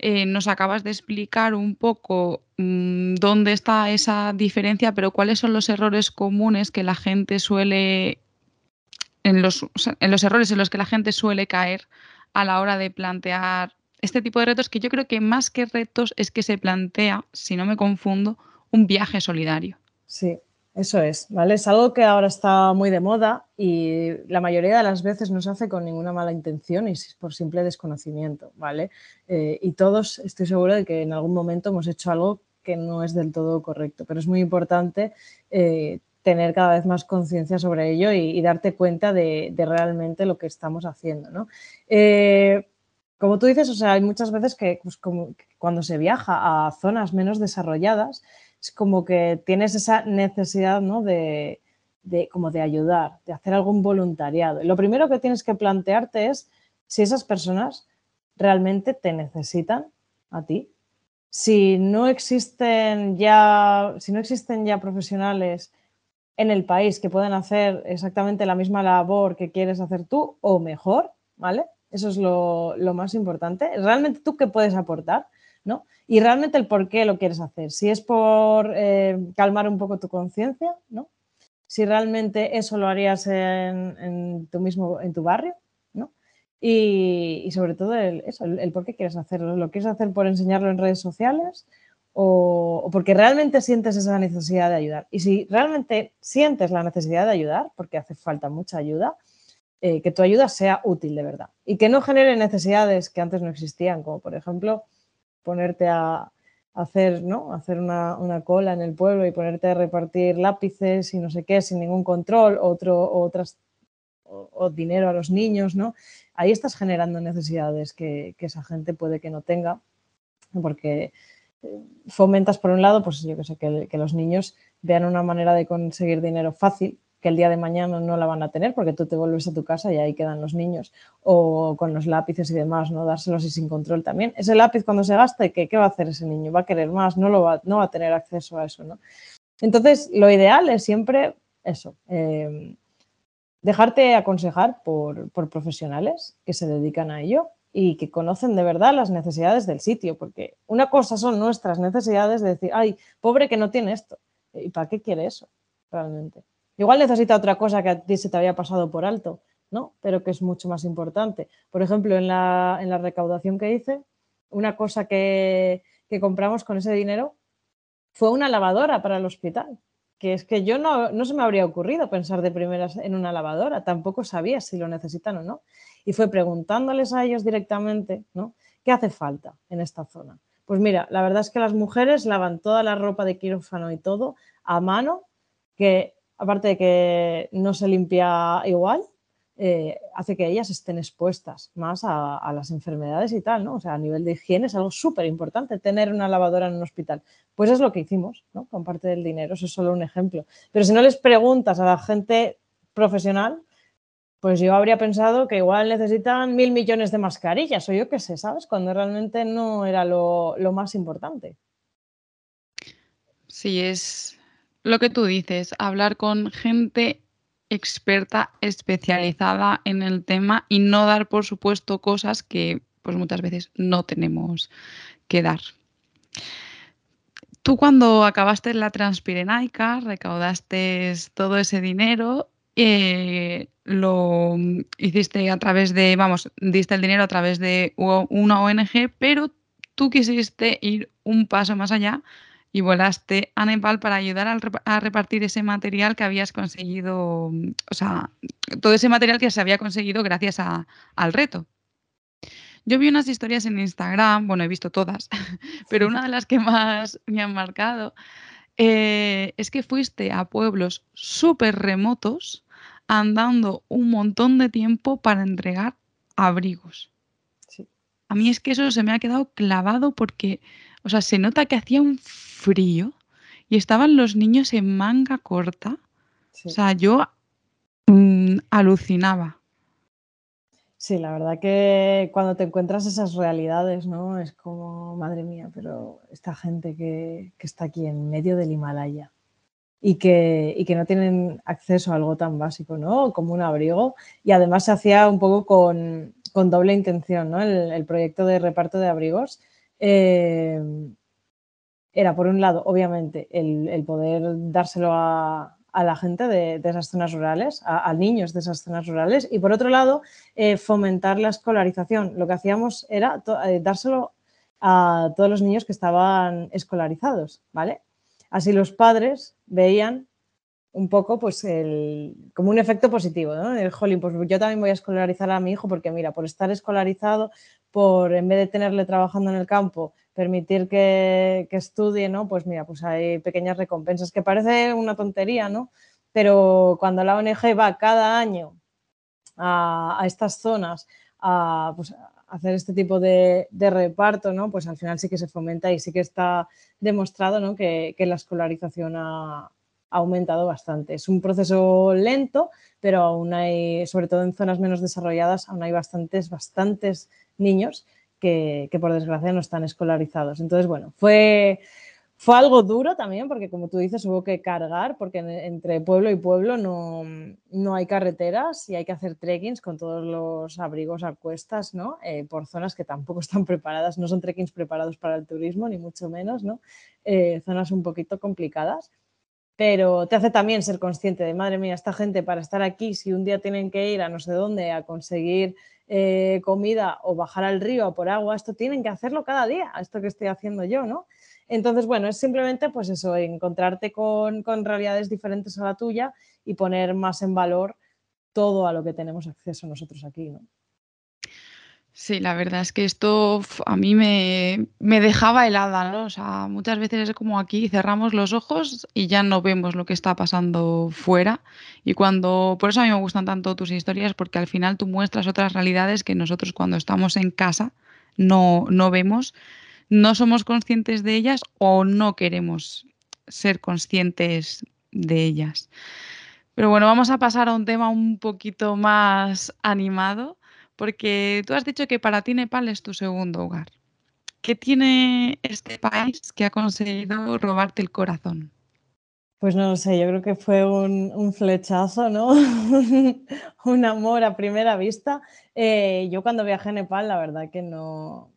Eh, nos acabas de explicar un poco mm, dónde está esa diferencia, pero cuáles son los errores comunes que la gente suele, en los, en los errores en los que la gente suele caer a la hora de plantear este tipo de retos que yo creo que más que retos es que se plantea, si no me confundo, un viaje solidario. Sí, eso es, ¿vale? Es algo que ahora está muy de moda y la mayoría de las veces no se hace con ninguna mala intención y por simple desconocimiento, ¿vale? Eh, y todos estoy seguro de que en algún momento hemos hecho algo que no es del todo correcto, pero es muy importante eh, tener cada vez más conciencia sobre ello y, darte cuenta de, realmente lo que estamos haciendo, ¿no? Eh, como tú dices, o sea, hay muchas veces que pues, cuando se viaja a zonas menos desarrolladas, es como que tienes esa necesidad ¿no? de, como de ayudar, de hacer algún voluntariado. Lo primero que tienes que plantearte es si esas personas realmente te necesitan a ti. Si no existen ya, si no existen ya profesionales en el país que puedan hacer exactamente la misma labor que quieres hacer tú o mejor, ¿vale? Eso es lo, más importante. Realmente tú qué puedes aportar, ¿no? Y realmente el por qué lo quieres hacer. Si es por eh, calmar un poco tu conciencia, ¿no? Si realmente eso lo harías en, tu mismo, en tu barrio, ¿no? Y, sobre todo el, eso, el, por qué quieres hacerlo. ¿Lo quieres hacer por enseñarlo en redes sociales? O, o, porque realmente sientes esa necesidad de ayudar. Y si realmente sientes la necesidad de ayudar, porque hace falta mucha ayuda, eh, que tu ayuda sea útil de verdad y que no genere necesidades que antes no existían, como por ejemplo ponerte a hacer, ¿no? hacer una, cola en el pueblo y ponerte a repartir lápices y no sé qué sin ningún control, otro, otras, o, dinero a los niños, ¿no? Ahí estás generando necesidades que, esa gente puede que no tenga, porque eh, fomentas por un lado, pues yo que sé, que, que los niños vean una manera de conseguir dinero fácil que el día de mañana no la van a tener porque tú te vuelves a tu casa y ahí quedan los niños. O con los lápices y demás, ¿no? Dárselos y sin control también. Ese lápiz cuando se gaste, ¿qué, qué va a hacer ese niño? ¿Va a querer más? No, lo va, no va a tener acceso a eso, ¿no? Entonces, lo ideal es siempre eso, eh, dejarte aconsejar por, por profesionales que se dedican a ello y que conocen de verdad las necesidades del sitio, porque una cosa son nuestras necesidades de decir, ay, pobre que no tiene esto. ¿Y para qué quiere eso realmente? Igual necesita otra cosa que a ti se te había pasado por alto, ¿no? Pero que es mucho más importante. Por ejemplo, en la, en la recaudación que hice, una cosa que, que, compramos con ese dinero fue una lavadora para el hospital. Que es que yo no, no se me habría ocurrido pensar de primeras en una lavadora, tampoco sabía si lo necesitan o no. Y fue preguntándoles a ellos directamente, ¿no? ¿Qué hace falta en esta zona? Pues mira, la verdad es que las mujeres lavan toda la ropa de quirófano y todo a mano, que aparte de que no se limpia igual, eh, hace que ellas estén expuestas más a, las enfermedades y tal, ¿no? O sea, a nivel de higiene es algo súper importante tener una lavadora en un hospital. Pues es lo que hicimos, ¿no? Con parte del dinero, eso es solo un ejemplo. Pero si no les preguntas a la gente profesional, pues yo habría pensado que igual necesitan mil millones de mascarillas o yo qué sé, ¿sabes? Cuando realmente no era lo, lo más importante. Sí, es, lo que tú dices, hablar con gente experta, especializada en el tema y no dar, por supuesto, cosas que pues muchas veces no tenemos que dar. Tú cuando acabaste la Transpirenaica, recaudaste todo ese dinero, eh, lo hiciste a través de, vamos, diste el dinero a través de una ONG, pero tú quisiste ir un paso más allá y volaste a Nepal para ayudar a repartir ese material que habías conseguido, o sea, todo ese material que se había conseguido gracias al reto. Yo vi unas historias en Instagram, bueno, he visto todas, pero una de las que más me han marcado eh, es que fuiste a pueblos súper remotos andando un montón de tiempo para entregar abrigos. A mí es que eso se me ha quedado clavado porque, o sea, se nota que hacía un frío y estaban los niños en manga corta. O sea, yo mm, alucinaba. Sí, la verdad que cuando te encuentras esas realidades, ¿no? Es como, madre mía, pero esta gente que, está aquí en medio del Himalaya y que, y que, no tienen acceso a algo tan básico, ¿no? Como un abrigo. Y además se hacía un poco con, doble intención, ¿no? El, proyecto de reparto de abrigos. Eh, era, por un lado, obviamente, el poder dárselo a, a la gente de, esas zonas rurales, a, niños de esas zonas rurales. Y por otro lado, eh, fomentar la escolarización. Lo que hacíamos era eh, dárselo a todos los niños que estaban escolarizados, ¿vale? Así los padres veían un poco pues el, como un efecto positivo, ¿no? El jolín, pues yo también voy a escolarizar a mi hijo porque mira, por estar escolarizado, por en vez de tenerle trabajando en el campo, permitir que, estudie, ¿no? Pues mira, pues hay pequeñas recompensas, que parece una tontería, ¿no? Pero cuando la ONG va cada año a, estas zonas a, pues, hacer este tipo de, reparto, ¿no? Pues al final sí que se fomenta y sí que está demostrado, ¿no? que, la escolarización ha, aumentado bastante. Es un proceso lento, pero aún hay, sobre todo en zonas menos desarrolladas, aún hay bastantes, bastantes niños que, por desgracia no están escolarizados. Entonces, bueno, fue, fue algo duro también porque como tú dices hubo que cargar porque entre pueblo y pueblo no, no, hay carreteras y hay que hacer trekkings con todos los abrigos a cuestas, ¿no? Eh, por zonas que tampoco están preparadas, no son trekkings preparados para el turismo ni mucho menos, ¿no? Eh, zonas un poquito complicadas. Pero te hace también ser consciente de, madre mía, esta gente para estar aquí, si un día tienen que ir a no sé dónde a conseguir eh, comida o bajar al río o por agua, esto tienen que hacerlo cada día, esto que estoy haciendo yo, ¿no? Entonces, bueno, es simplemente pues eso, encontrarte con, con realidades diferentes a la tuya y poner más en valor todo a lo que tenemos acceso nosotros aquí, ¿no? Sí, la verdad es que esto a mí me, dejaba helada, ¿no? O sea, muchas veces es como aquí cerramos los ojos y ya no vemos lo que está pasando fuera. Y cuando, por eso a mí me gustan tanto tus historias, porque al final tú muestras otras realidades que nosotros cuando estamos en casa no, no vemos, no somos conscientes de ellas o no queremos ser conscientes de ellas. Pero bueno, vamos a pasar a un tema un poquito más animado porque tú has dicho que para ti Nepal es tu segundo hogar. ¿Qué tiene este país que ha conseguido robarte el corazón? Pues no lo sé, yo creo que fue un, flechazo, ¿no? un amor a primera vista. Eh, yo cuando viajé a Nepal, la verdad que no,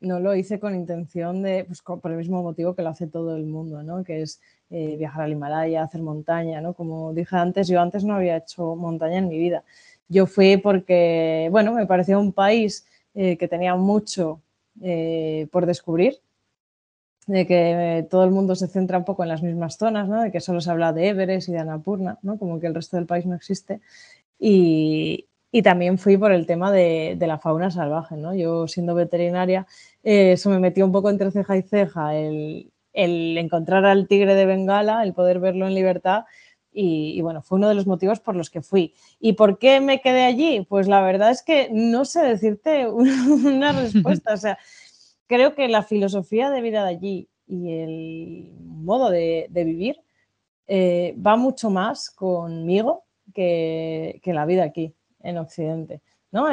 no lo hice con intención de, pues por el mismo motivo que lo hace todo el mundo, ¿no? Que es eh, viajar al Himalaya, hacer montaña, ¿no? Como dije antes, yo antes no había hecho montaña en mi vida. Yo fui porque, bueno, me parecía un país eh, que tenía mucho eh, por descubrir, de que todo el mundo se centra un poco en las mismas zonas, ¿no? de que solo se habla de Everest y de Annapurna, ¿no? como que el resto del país no existe. Y, también fui por el tema de, la fauna salvaje. ¿no? Yo siendo veterinaria, eh, eso me metió un poco entre ceja y ceja el, el encontrar al tigre de Bengala, el poder verlo en libertad y, bueno, fue uno de los motivos por los que fui. ¿Y por qué me quedé allí? Pues la verdad es que no sé decirte una respuesta. O sea, creo que la filosofía de vida de allí y el modo de, vivir eh, va mucho más conmigo que, la vida aquí, en Occidente. ¿no?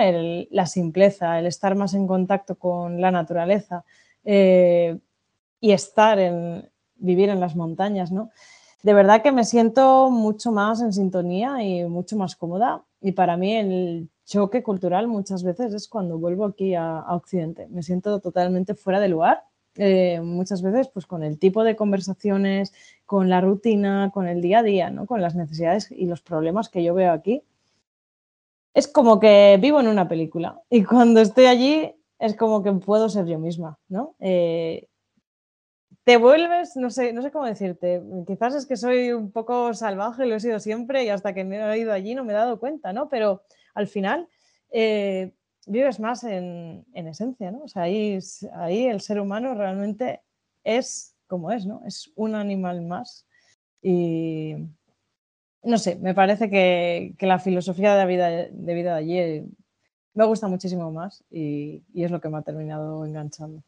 la simpleza, el estar más en contacto con la naturaleza eh, y estar en vivir en las montañas, ¿no? de verdad que me siento mucho más en sintonía y mucho más cómoda. Y para mí el choque cultural muchas veces es cuando vuelvo aquí a, Occidente. Me siento totalmente fuera de lugar. Eh, muchas veces pues con el tipo de conversaciones, con la rutina, con el día a día, ¿no? con las necesidades y los problemas que yo veo aquí. Es como que vivo en una película y cuando estoy allí es como que puedo ser yo misma. ¿no? Eh, te vuelves, no sé, no sé cómo decirte, quizás es que soy un poco salvaje, lo he sido siempre y hasta que me he ido allí no me he dado cuenta, ¿no? Pero al final eh, vives más en, esencia, ¿no? O sea, ahí, ahí el ser humano realmente es como es, ¿no? Es un animal más y no sé, me parece que, la filosofía de vida, de vida de allí me gusta muchísimo más y, y es lo que me ha terminado enganchando.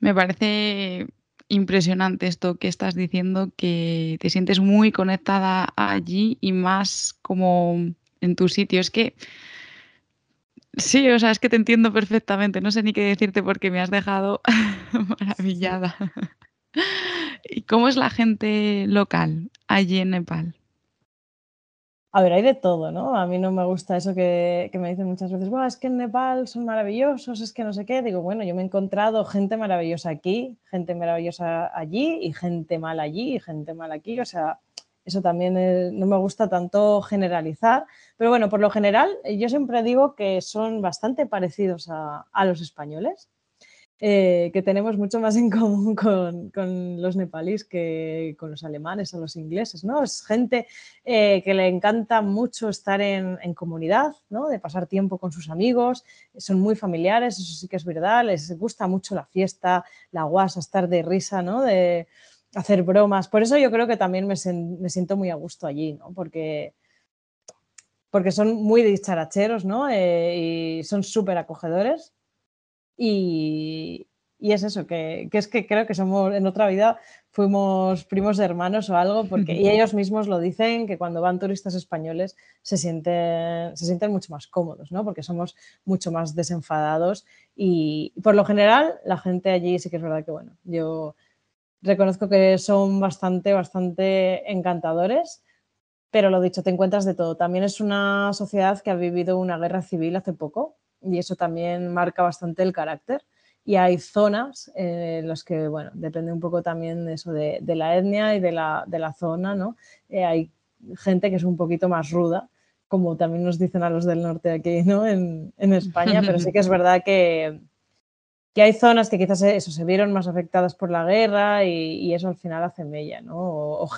Me parece impresionante esto que estás diciendo, que te sientes muy conectada allí y más como en tu sitio. Es que sí, o sea, es que te entiendo perfectamente. No sé ni qué decirte porque me has dejado maravillada. ¿Y cómo es la gente local allí en Nepal? A ver, hay de todo, ¿no? A mí no me gusta eso que, me dicen muchas veces, es que en Nepal son maravillosos, es que no sé qué. Digo, bueno, yo me he encontrado gente maravillosa aquí, gente maravillosa allí y gente mala allí y gente mala aquí. O sea, eso también no me gusta tanto generalizar. Pero bueno, por lo general, yo siempre digo que son bastante parecidos a los españoles. Eh, que tenemos mucho más en común con, los nepalíes que con los alemanes o los ingleses, ¿no? Es gente eh, que le encanta mucho estar en, comunidad, ¿no? De pasar tiempo con sus amigos, son muy familiares, eso sí que es verdad, les gusta mucho la fiesta, la guasa, estar de risa, ¿no? De hacer bromas. Por eso yo creo que también me, siento muy a gusto allí, ¿no? Porque porque son muy dicharacheros, ¿no? Eh, y son súper acogedores y, es eso, que, es que creo que somos, en otra vida fuimos primos de hermanos o algo, porque y ellos mismos lo dicen, que cuando van turistas españoles se sienten, se sienten mucho más cómodos, ¿no? Porque somos mucho más desenfadados y, por lo general la gente allí sí que es verdad que, bueno, yo reconozco que son bastante, bastante encantadores, pero lo dicho, te encuentras de todo. También es una sociedad que ha vivido una guerra civil hace poco y eso también marca bastante el carácter. Y hay zonas en las que, bueno, depende un poco también de eso de, la etnia y de la, de la zona, ¿no? Eh, hay gente que es un poquito más ruda, como también nos dicen a los del norte aquí, ¿no? En, en España, pero sí que es verdad que, que hay zonas que quizás eso, se vieron más afectadas por la guerra y, eso al final hace mella, ¿no? O,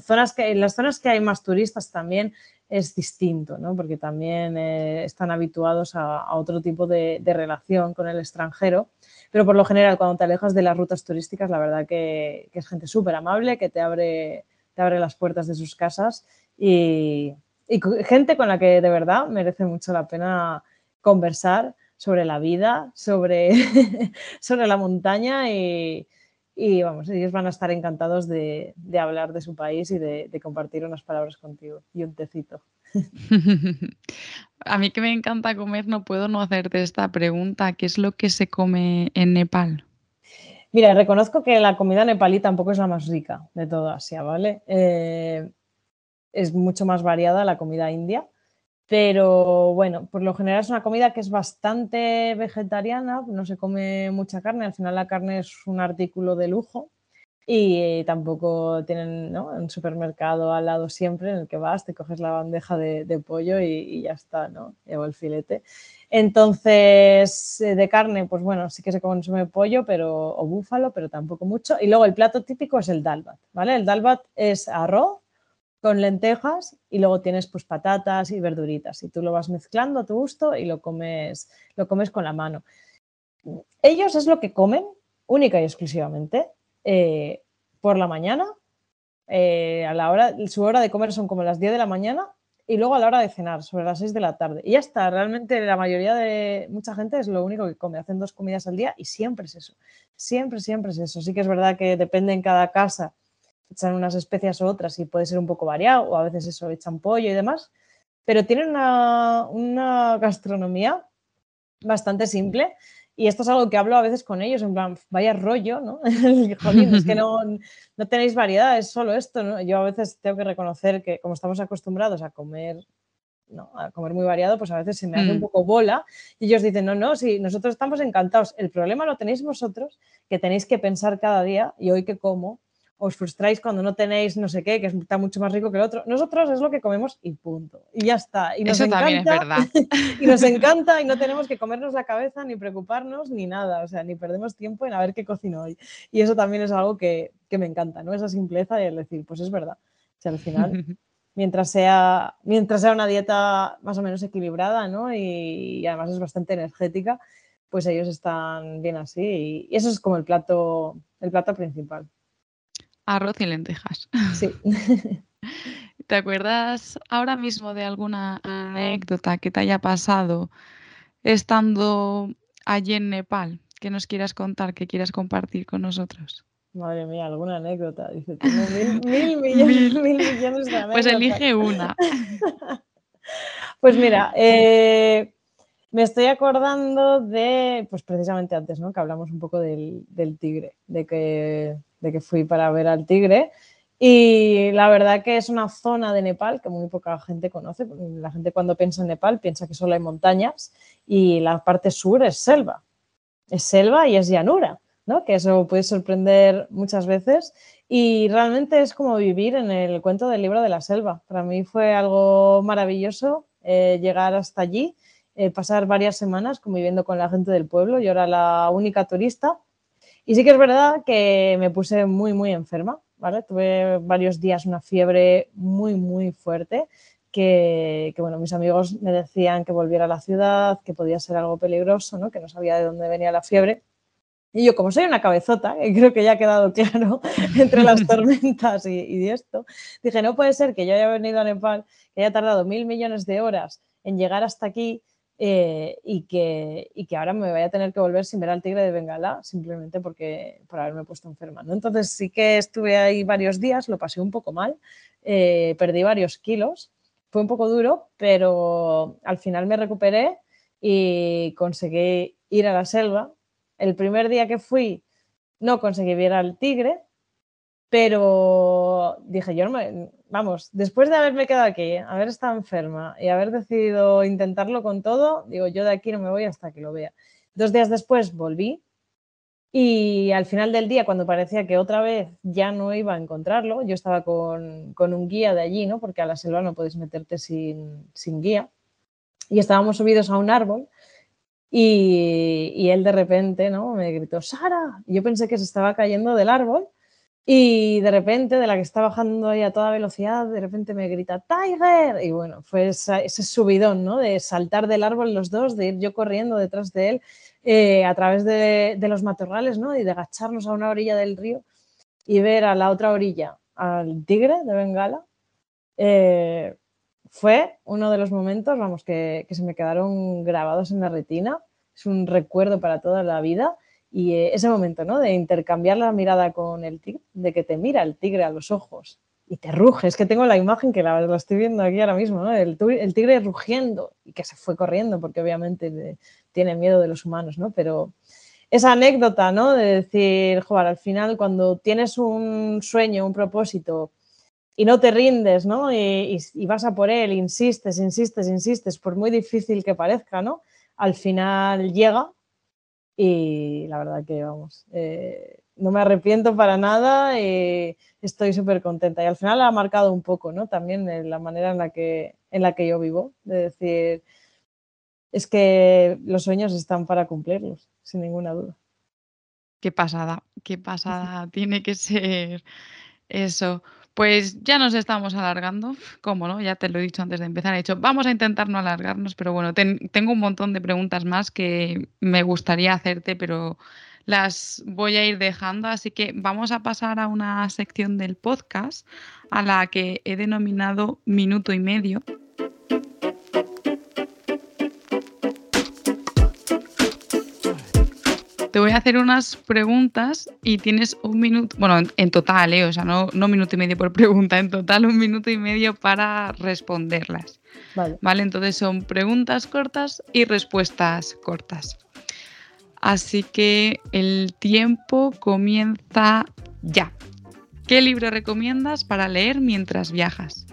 zonas que, en las zonas que hay más turistas también es distinto, ¿no? Porque también eh, están habituados a, otro tipo de, relación con el extranjero. Pero por lo general, cuando te alejas de las rutas turísticas, la verdad que, es gente súper amable, que te abre, te abre las puertas de sus casas y, y gente con la que de verdad merece mucho la pena conversar sobre la vida, sobre, sobre la montaña y, vamos, ellos van a estar encantados de, hablar de su país y de, compartir unas palabras contigo y un tecito. A mí que me encanta comer, no puedo no hacerte esta pregunta. ¿Qué es lo que se come en Nepal? Mira, reconozco que la comida nepalí tampoco es la más rica de toda Asia, ¿vale? Eh, es mucho más variada la comida india. Pero bueno, por lo general es una comida que es bastante vegetariana, no se come mucha carne, al final la carne es un artículo de lujo y tampoco tienen un supermercado al lado siempre en el que vas, te coges la bandeja de, pollo y, ya está, ¿no? O el filete. Entonces, eh, de carne, pues bueno, sí que se consume pollo pero, o búfalo, pero tampoco mucho. Y luego el plato típico es el dalbat, ¿vale? El dalbat es arroz, con lentejas y luego tienes pues patatas y verduritas y tú lo vas mezclando a tu gusto y lo comes, lo comes con la mano. Ellos es lo que comen única y exclusivamente eh, por la mañana, eh, a la hora, su hora de comer son como las 10 de la mañana y luego a la hora de cenar, sobre las 6 de la tarde. Y ya está, realmente la mayoría de mucha gente es lo único que come, hacen dos comidas al día y siempre es eso, siempre, siempre es eso. Sí que es verdad que depende en cada casa echan unas especias u otras y puede ser un poco variado, o a veces eso, echan pollo y demás, pero tienen una, gastronomía bastante simple y esto es algo que hablo a veces con ellos, en plan, vaya rollo, ¿no? Jolín, es que no, no, tenéis variedad, es solo esto, ¿no? Yo a veces tengo que reconocer que como estamos acostumbrados a comer, ¿no? A comer muy variado, pues a veces se me hace un mm. poco bola y ellos dicen, no, no, sí, nosotros estamos encantados. El problema lo tenéis vosotros, que tenéis que pensar cada día, y hoy que como, os frustráis cuando no tenéis no sé qué, que está mucho más rico que el otro. Nosotros es lo que comemos y punto. Y ya está. Y nos Eso encanta, también es verdad. y nos encanta y no tenemos que comernos la cabeza ni preocuparnos ni nada. O sea, ni perdemos tiempo en a ver qué cocino hoy. Y eso también es algo que, me encanta, ¿no? Esa simpleza y el decir, pues es verdad. O sea, al final, mientras sea, mientras sea una dieta más o menos equilibrada, ¿no? Y, además es bastante energética, pues ellos están bien así. y eso es como el plato, el plato principal. Arroz y lentejas. Sí. ¿Te acuerdas ahora mismo de alguna anécdota que te haya pasado estando allí en Nepal que nos quieras contar, que quieras compartir con nosotros? Madre mía, alguna anécdota. Dice, tengo mil, millones, mil. millones de anécdotas. Pues elige una. pues mira, eh, me estoy acordando de, pues precisamente antes, ¿no? Que hablamos un poco del, tigre, de que, de que fui para ver al tigre. Y la verdad que es una zona de Nepal que muy poca gente conoce. La gente cuando piensa en Nepal piensa que solo hay montañas y la parte sur es selva. Es selva y es llanura, ¿no? Que eso puede sorprender muchas veces y realmente es como vivir en el cuento del libro de la selva. Para mí fue algo maravilloso eh, llegar hasta allí, eh, pasar varias semanas conviviendo con la gente del pueblo. Yo era la única turista y sí que es verdad que me puse muy, muy enferma Tuve varios días una fiebre muy, muy fuerte que, bueno, mis amigos me decían que volviera a la ciudad, que podía ser algo peligroso, ¿no? Que no sabía de dónde venía la fiebre. Y yo, como soy una cabezota, y creo que ya ha quedado claro entre las tormentas y, y, esto, dije, no puede ser que yo haya venido a Nepal, que haya tardado mil millones de horas en llegar hasta aquí eh, y, que, y, que, ahora me vaya a tener que volver sin ver al tigre de Bengala simplemente porque por haberme puesto enferma. ¿no? Entonces sí que estuve ahí varios días, lo pasé un poco mal, eh, perdí varios kilos, fue un poco duro, pero al final me recuperé y conseguí ir a la selva. El primer día que fui no conseguí ver al tigre, pero dije, yo no vamos, después de haberme quedado aquí, haber estado enferma y haber decidido intentarlo con todo, digo, yo de aquí no me voy hasta que lo vea. Dos días después volví y al final del día, cuando parecía que otra vez ya no iba a encontrarlo, yo estaba con, un guía de allí, ¿no? Porque a la selva no puedes meterte sin, guía. Y estábamos subidos a un árbol y, y, él de repente, ¿no? Me gritó, Sara. Yo pensé que se estaba cayendo del árbol y de repente, de la que está bajando ahí a toda velocidad, de repente me grita ¡Tiger! Y bueno, fue ese subidón, ¿no? De saltar del árbol los dos, de ir yo corriendo detrás de él eh, a través de, los matorrales, ¿no? Y de agacharnos a una orilla del río y ver a la otra orilla al tigre de Bengala. Eh, fue uno de los momentos, vamos, que, que se me quedaron grabados en la retina. Es un recuerdo para toda la vida y eh, ese momento, ¿no? De intercambiar la mirada con el tigre, de que te mira el tigre a los ojos y te ruge. Es que tengo la imagen que la, estoy viendo aquí ahora mismo, ¿no? El, tigre rugiendo y que se fue corriendo porque obviamente tiene miedo de los humanos, ¿no? Pero esa anécdota, ¿no? De decir, joder, al final cuando tienes un sueño, un propósito y no te rindes, ¿no? Y, y, vas a por él, insistes, insistes, insistes, por muy difícil que parezca, ¿no? Al final llega y la verdad que, vamos, eh, no me arrepiento para nada y estoy súper contenta. Y al final ha marcado un poco, ¿no? También la manera en la, que, en la que yo vivo, de decir, es que los sueños están para cumplirlos, sin ninguna duda. Qué pasada, qué pasada tiene que ser eso. Pues ya nos estamos alargando, como no, ya te lo he dicho antes de empezar, he dicho, vamos a intentar no alargarnos, pero bueno, tengo un montón de preguntas más que me gustaría hacerte, pero las voy a ir dejando, así que vamos a pasar a una sección del podcast a la que he denominado minuto y medio. Hacer unas preguntas y tienes un minuto, bueno, en, total, ¿eh? o sea, no, no minuto y medio por pregunta, en total un minuto y medio para responderlas. Vale. Vale, entonces son preguntas cortas y respuestas cortas. Así que el tiempo comienza ya. ¿Qué libro recomiendas para leer mientras viajas?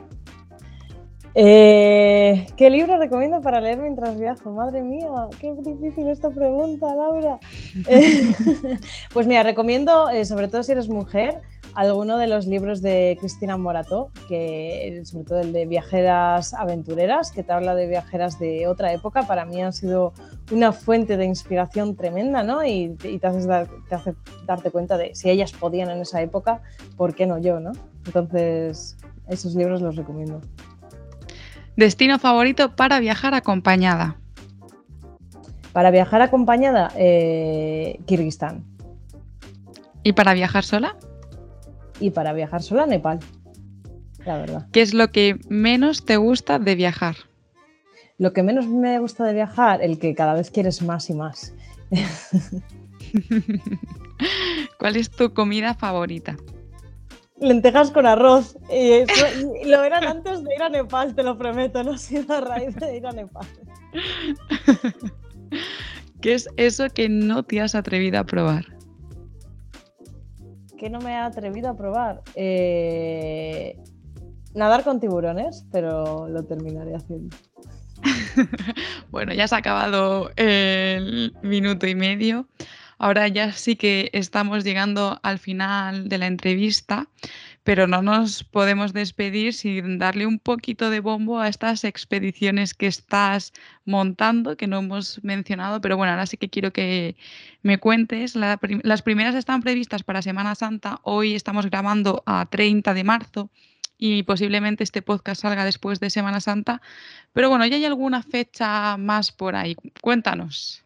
Eh, ¿Qué libro recomiendo para leer mientras viajo? Madre mía, qué difícil esta pregunta, Laura. pues mira, recomiendo, eh, sobre todo si eres mujer, alguno de los libros de Cristina Morato, que sobre todo el de Viajeras Aventureras, que te habla de viajeras de otra época. Para mí han sido una fuente de inspiración tremenda, ¿no? Y, te, haces te hace darte cuenta de si ellas podían en esa época, ¿por qué no yo, no? Entonces, esos libros los recomiendo. Destino favorito para viajar acompañada. Para viajar acompañada, eh, Kirguistán. ¿Y para viajar sola? Y para viajar sola, Nepal. La verdad. ¿Qué es lo que menos te gusta de viajar? Lo que menos me gusta de viajar, el que cada vez quieres más y más. ¿Cuál es tu comida favorita? Lentejas con arroz. Y, lo eran antes de ir a Nepal, te lo prometo, no ha sido a raíz de ir a Nepal. ¿Qué es eso que no te has atrevido a probar? ¿Qué no me he atrevido a probar? Eh, nadar con tiburones, pero lo terminaré haciendo. bueno, ya se ha acabado el minuto y medio. Ahora ya sí que estamos llegando al final de la entrevista, pero no nos podemos despedir sin darle un poquito de bombo a estas expediciones que estás montando, que no hemos mencionado, pero bueno, ahora sí que quiero que me cuentes. las primeras están previstas para Semana Santa, hoy estamos grabando a 30 de marzo y posiblemente este podcast salga después de Semana Santa, pero bueno, ¿ya hay alguna fecha más por ahí? Cuéntanos.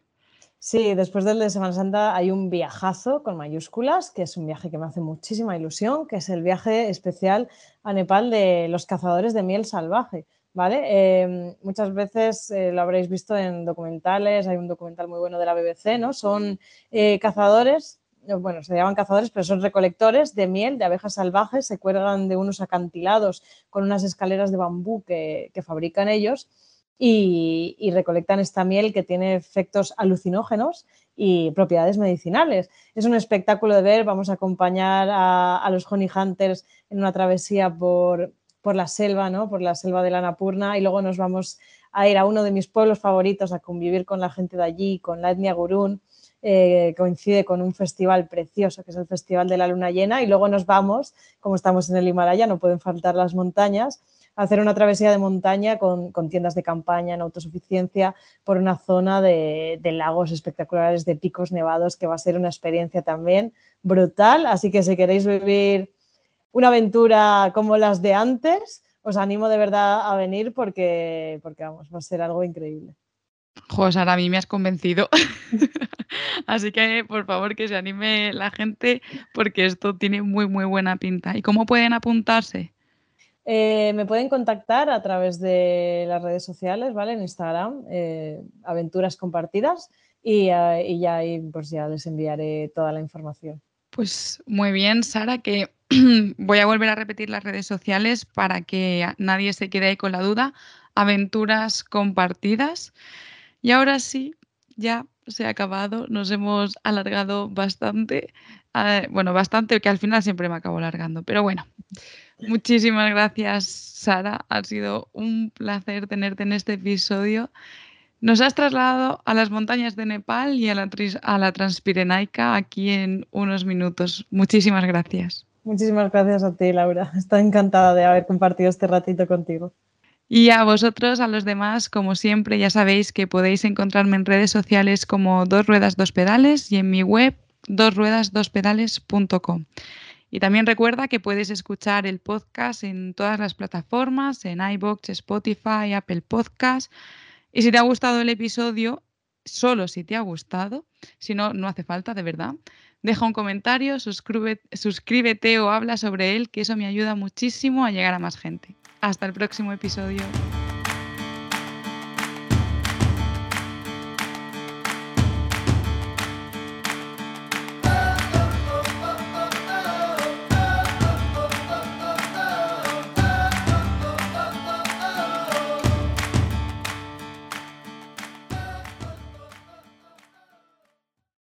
Sí, después del de Semana Santa hay un viajazo con mayúsculas, que es un viaje que me hace muchísima ilusión, que es el viaje especial a Nepal de los cazadores de miel salvaje. ¿Vale? Em, muchas veces eh, lo habréis visto en documentales, hay un documental muy bueno de la BBC, ¿no? Son eh, cazadores, bueno, se llaman cazadores, pero son recolectores de miel de abejas salvajes, se cuelgan de unos acantilados con unas escaleras de bambú que fabrican ellos y, recolectan esta miel que tiene efectos alucinógenos y propiedades medicinales. Es un espectáculo de ver, vamos a acompañar a, los honey hunters en una travesía por, la selva, ¿no? por la selva de la Napurna y luego nos vamos a ir a uno de mis pueblos favoritos a convivir con la gente de allí, con la etnia gurún. Eh, coincide con un festival precioso que es el Festival de la Luna Llena y luego nos vamos, como estamos en el Himalaya, no pueden faltar las montañas, hacer una travesía de montaña con, tiendas de campaña en autosuficiencia por una zona de, lagos espectaculares, de picos nevados, que va a ser una experiencia también brutal. Así que si queréis vivir una aventura como las de antes, os animo de verdad a venir porque, porque vamos, va a ser algo increíble. José, ahora a mí me has convencido. Así que, por favor, que se anime la gente porque esto tiene muy, muy buena pinta. ¿Y cómo pueden apuntarse? Eh, me pueden contactar a través de las redes sociales, ¿vale? En Instagram, eh, Aventuras Compartidas, y, eh, ya pues ya les enviaré toda la información. Pues muy bien, Sara, que voy a volver a repetir las redes sociales para que nadie se quede ahí con la duda. Aventuras Compartidas. Y ahora sí, ya se ha acabado, nos hemos alargado bastante. bueno, bastante, que al final siempre me acabo alargando, pero bueno. Muchísimas gracias, Sara. Ha sido un placer tenerte en este episodio. Nos has trasladado a las montañas de Nepal y a la, a la Transpirenaica aquí en unos minutos. Muchísimas gracias. Muchísimas gracias a ti, Laura. Estoy encantada de haber compartido este ratito contigo. Y a vosotros, a los demás, como siempre, ya sabéis que podéis encontrarme en redes sociales como Dos Ruedas Dos Pedales y en mi web dosruedasdospedales.com. Y también recuerda que puedes escuchar el podcast en todas las plataformas, en iBox, Spotify, Apple Podcast. Y si te ha gustado el episodio, solo si te ha gustado, si no, no hace falta, de verdad, deja un comentario, suscríbete, suscríbete o habla sobre él, que eso me ayuda muchísimo a llegar a más gente. Hasta el próximo episodio.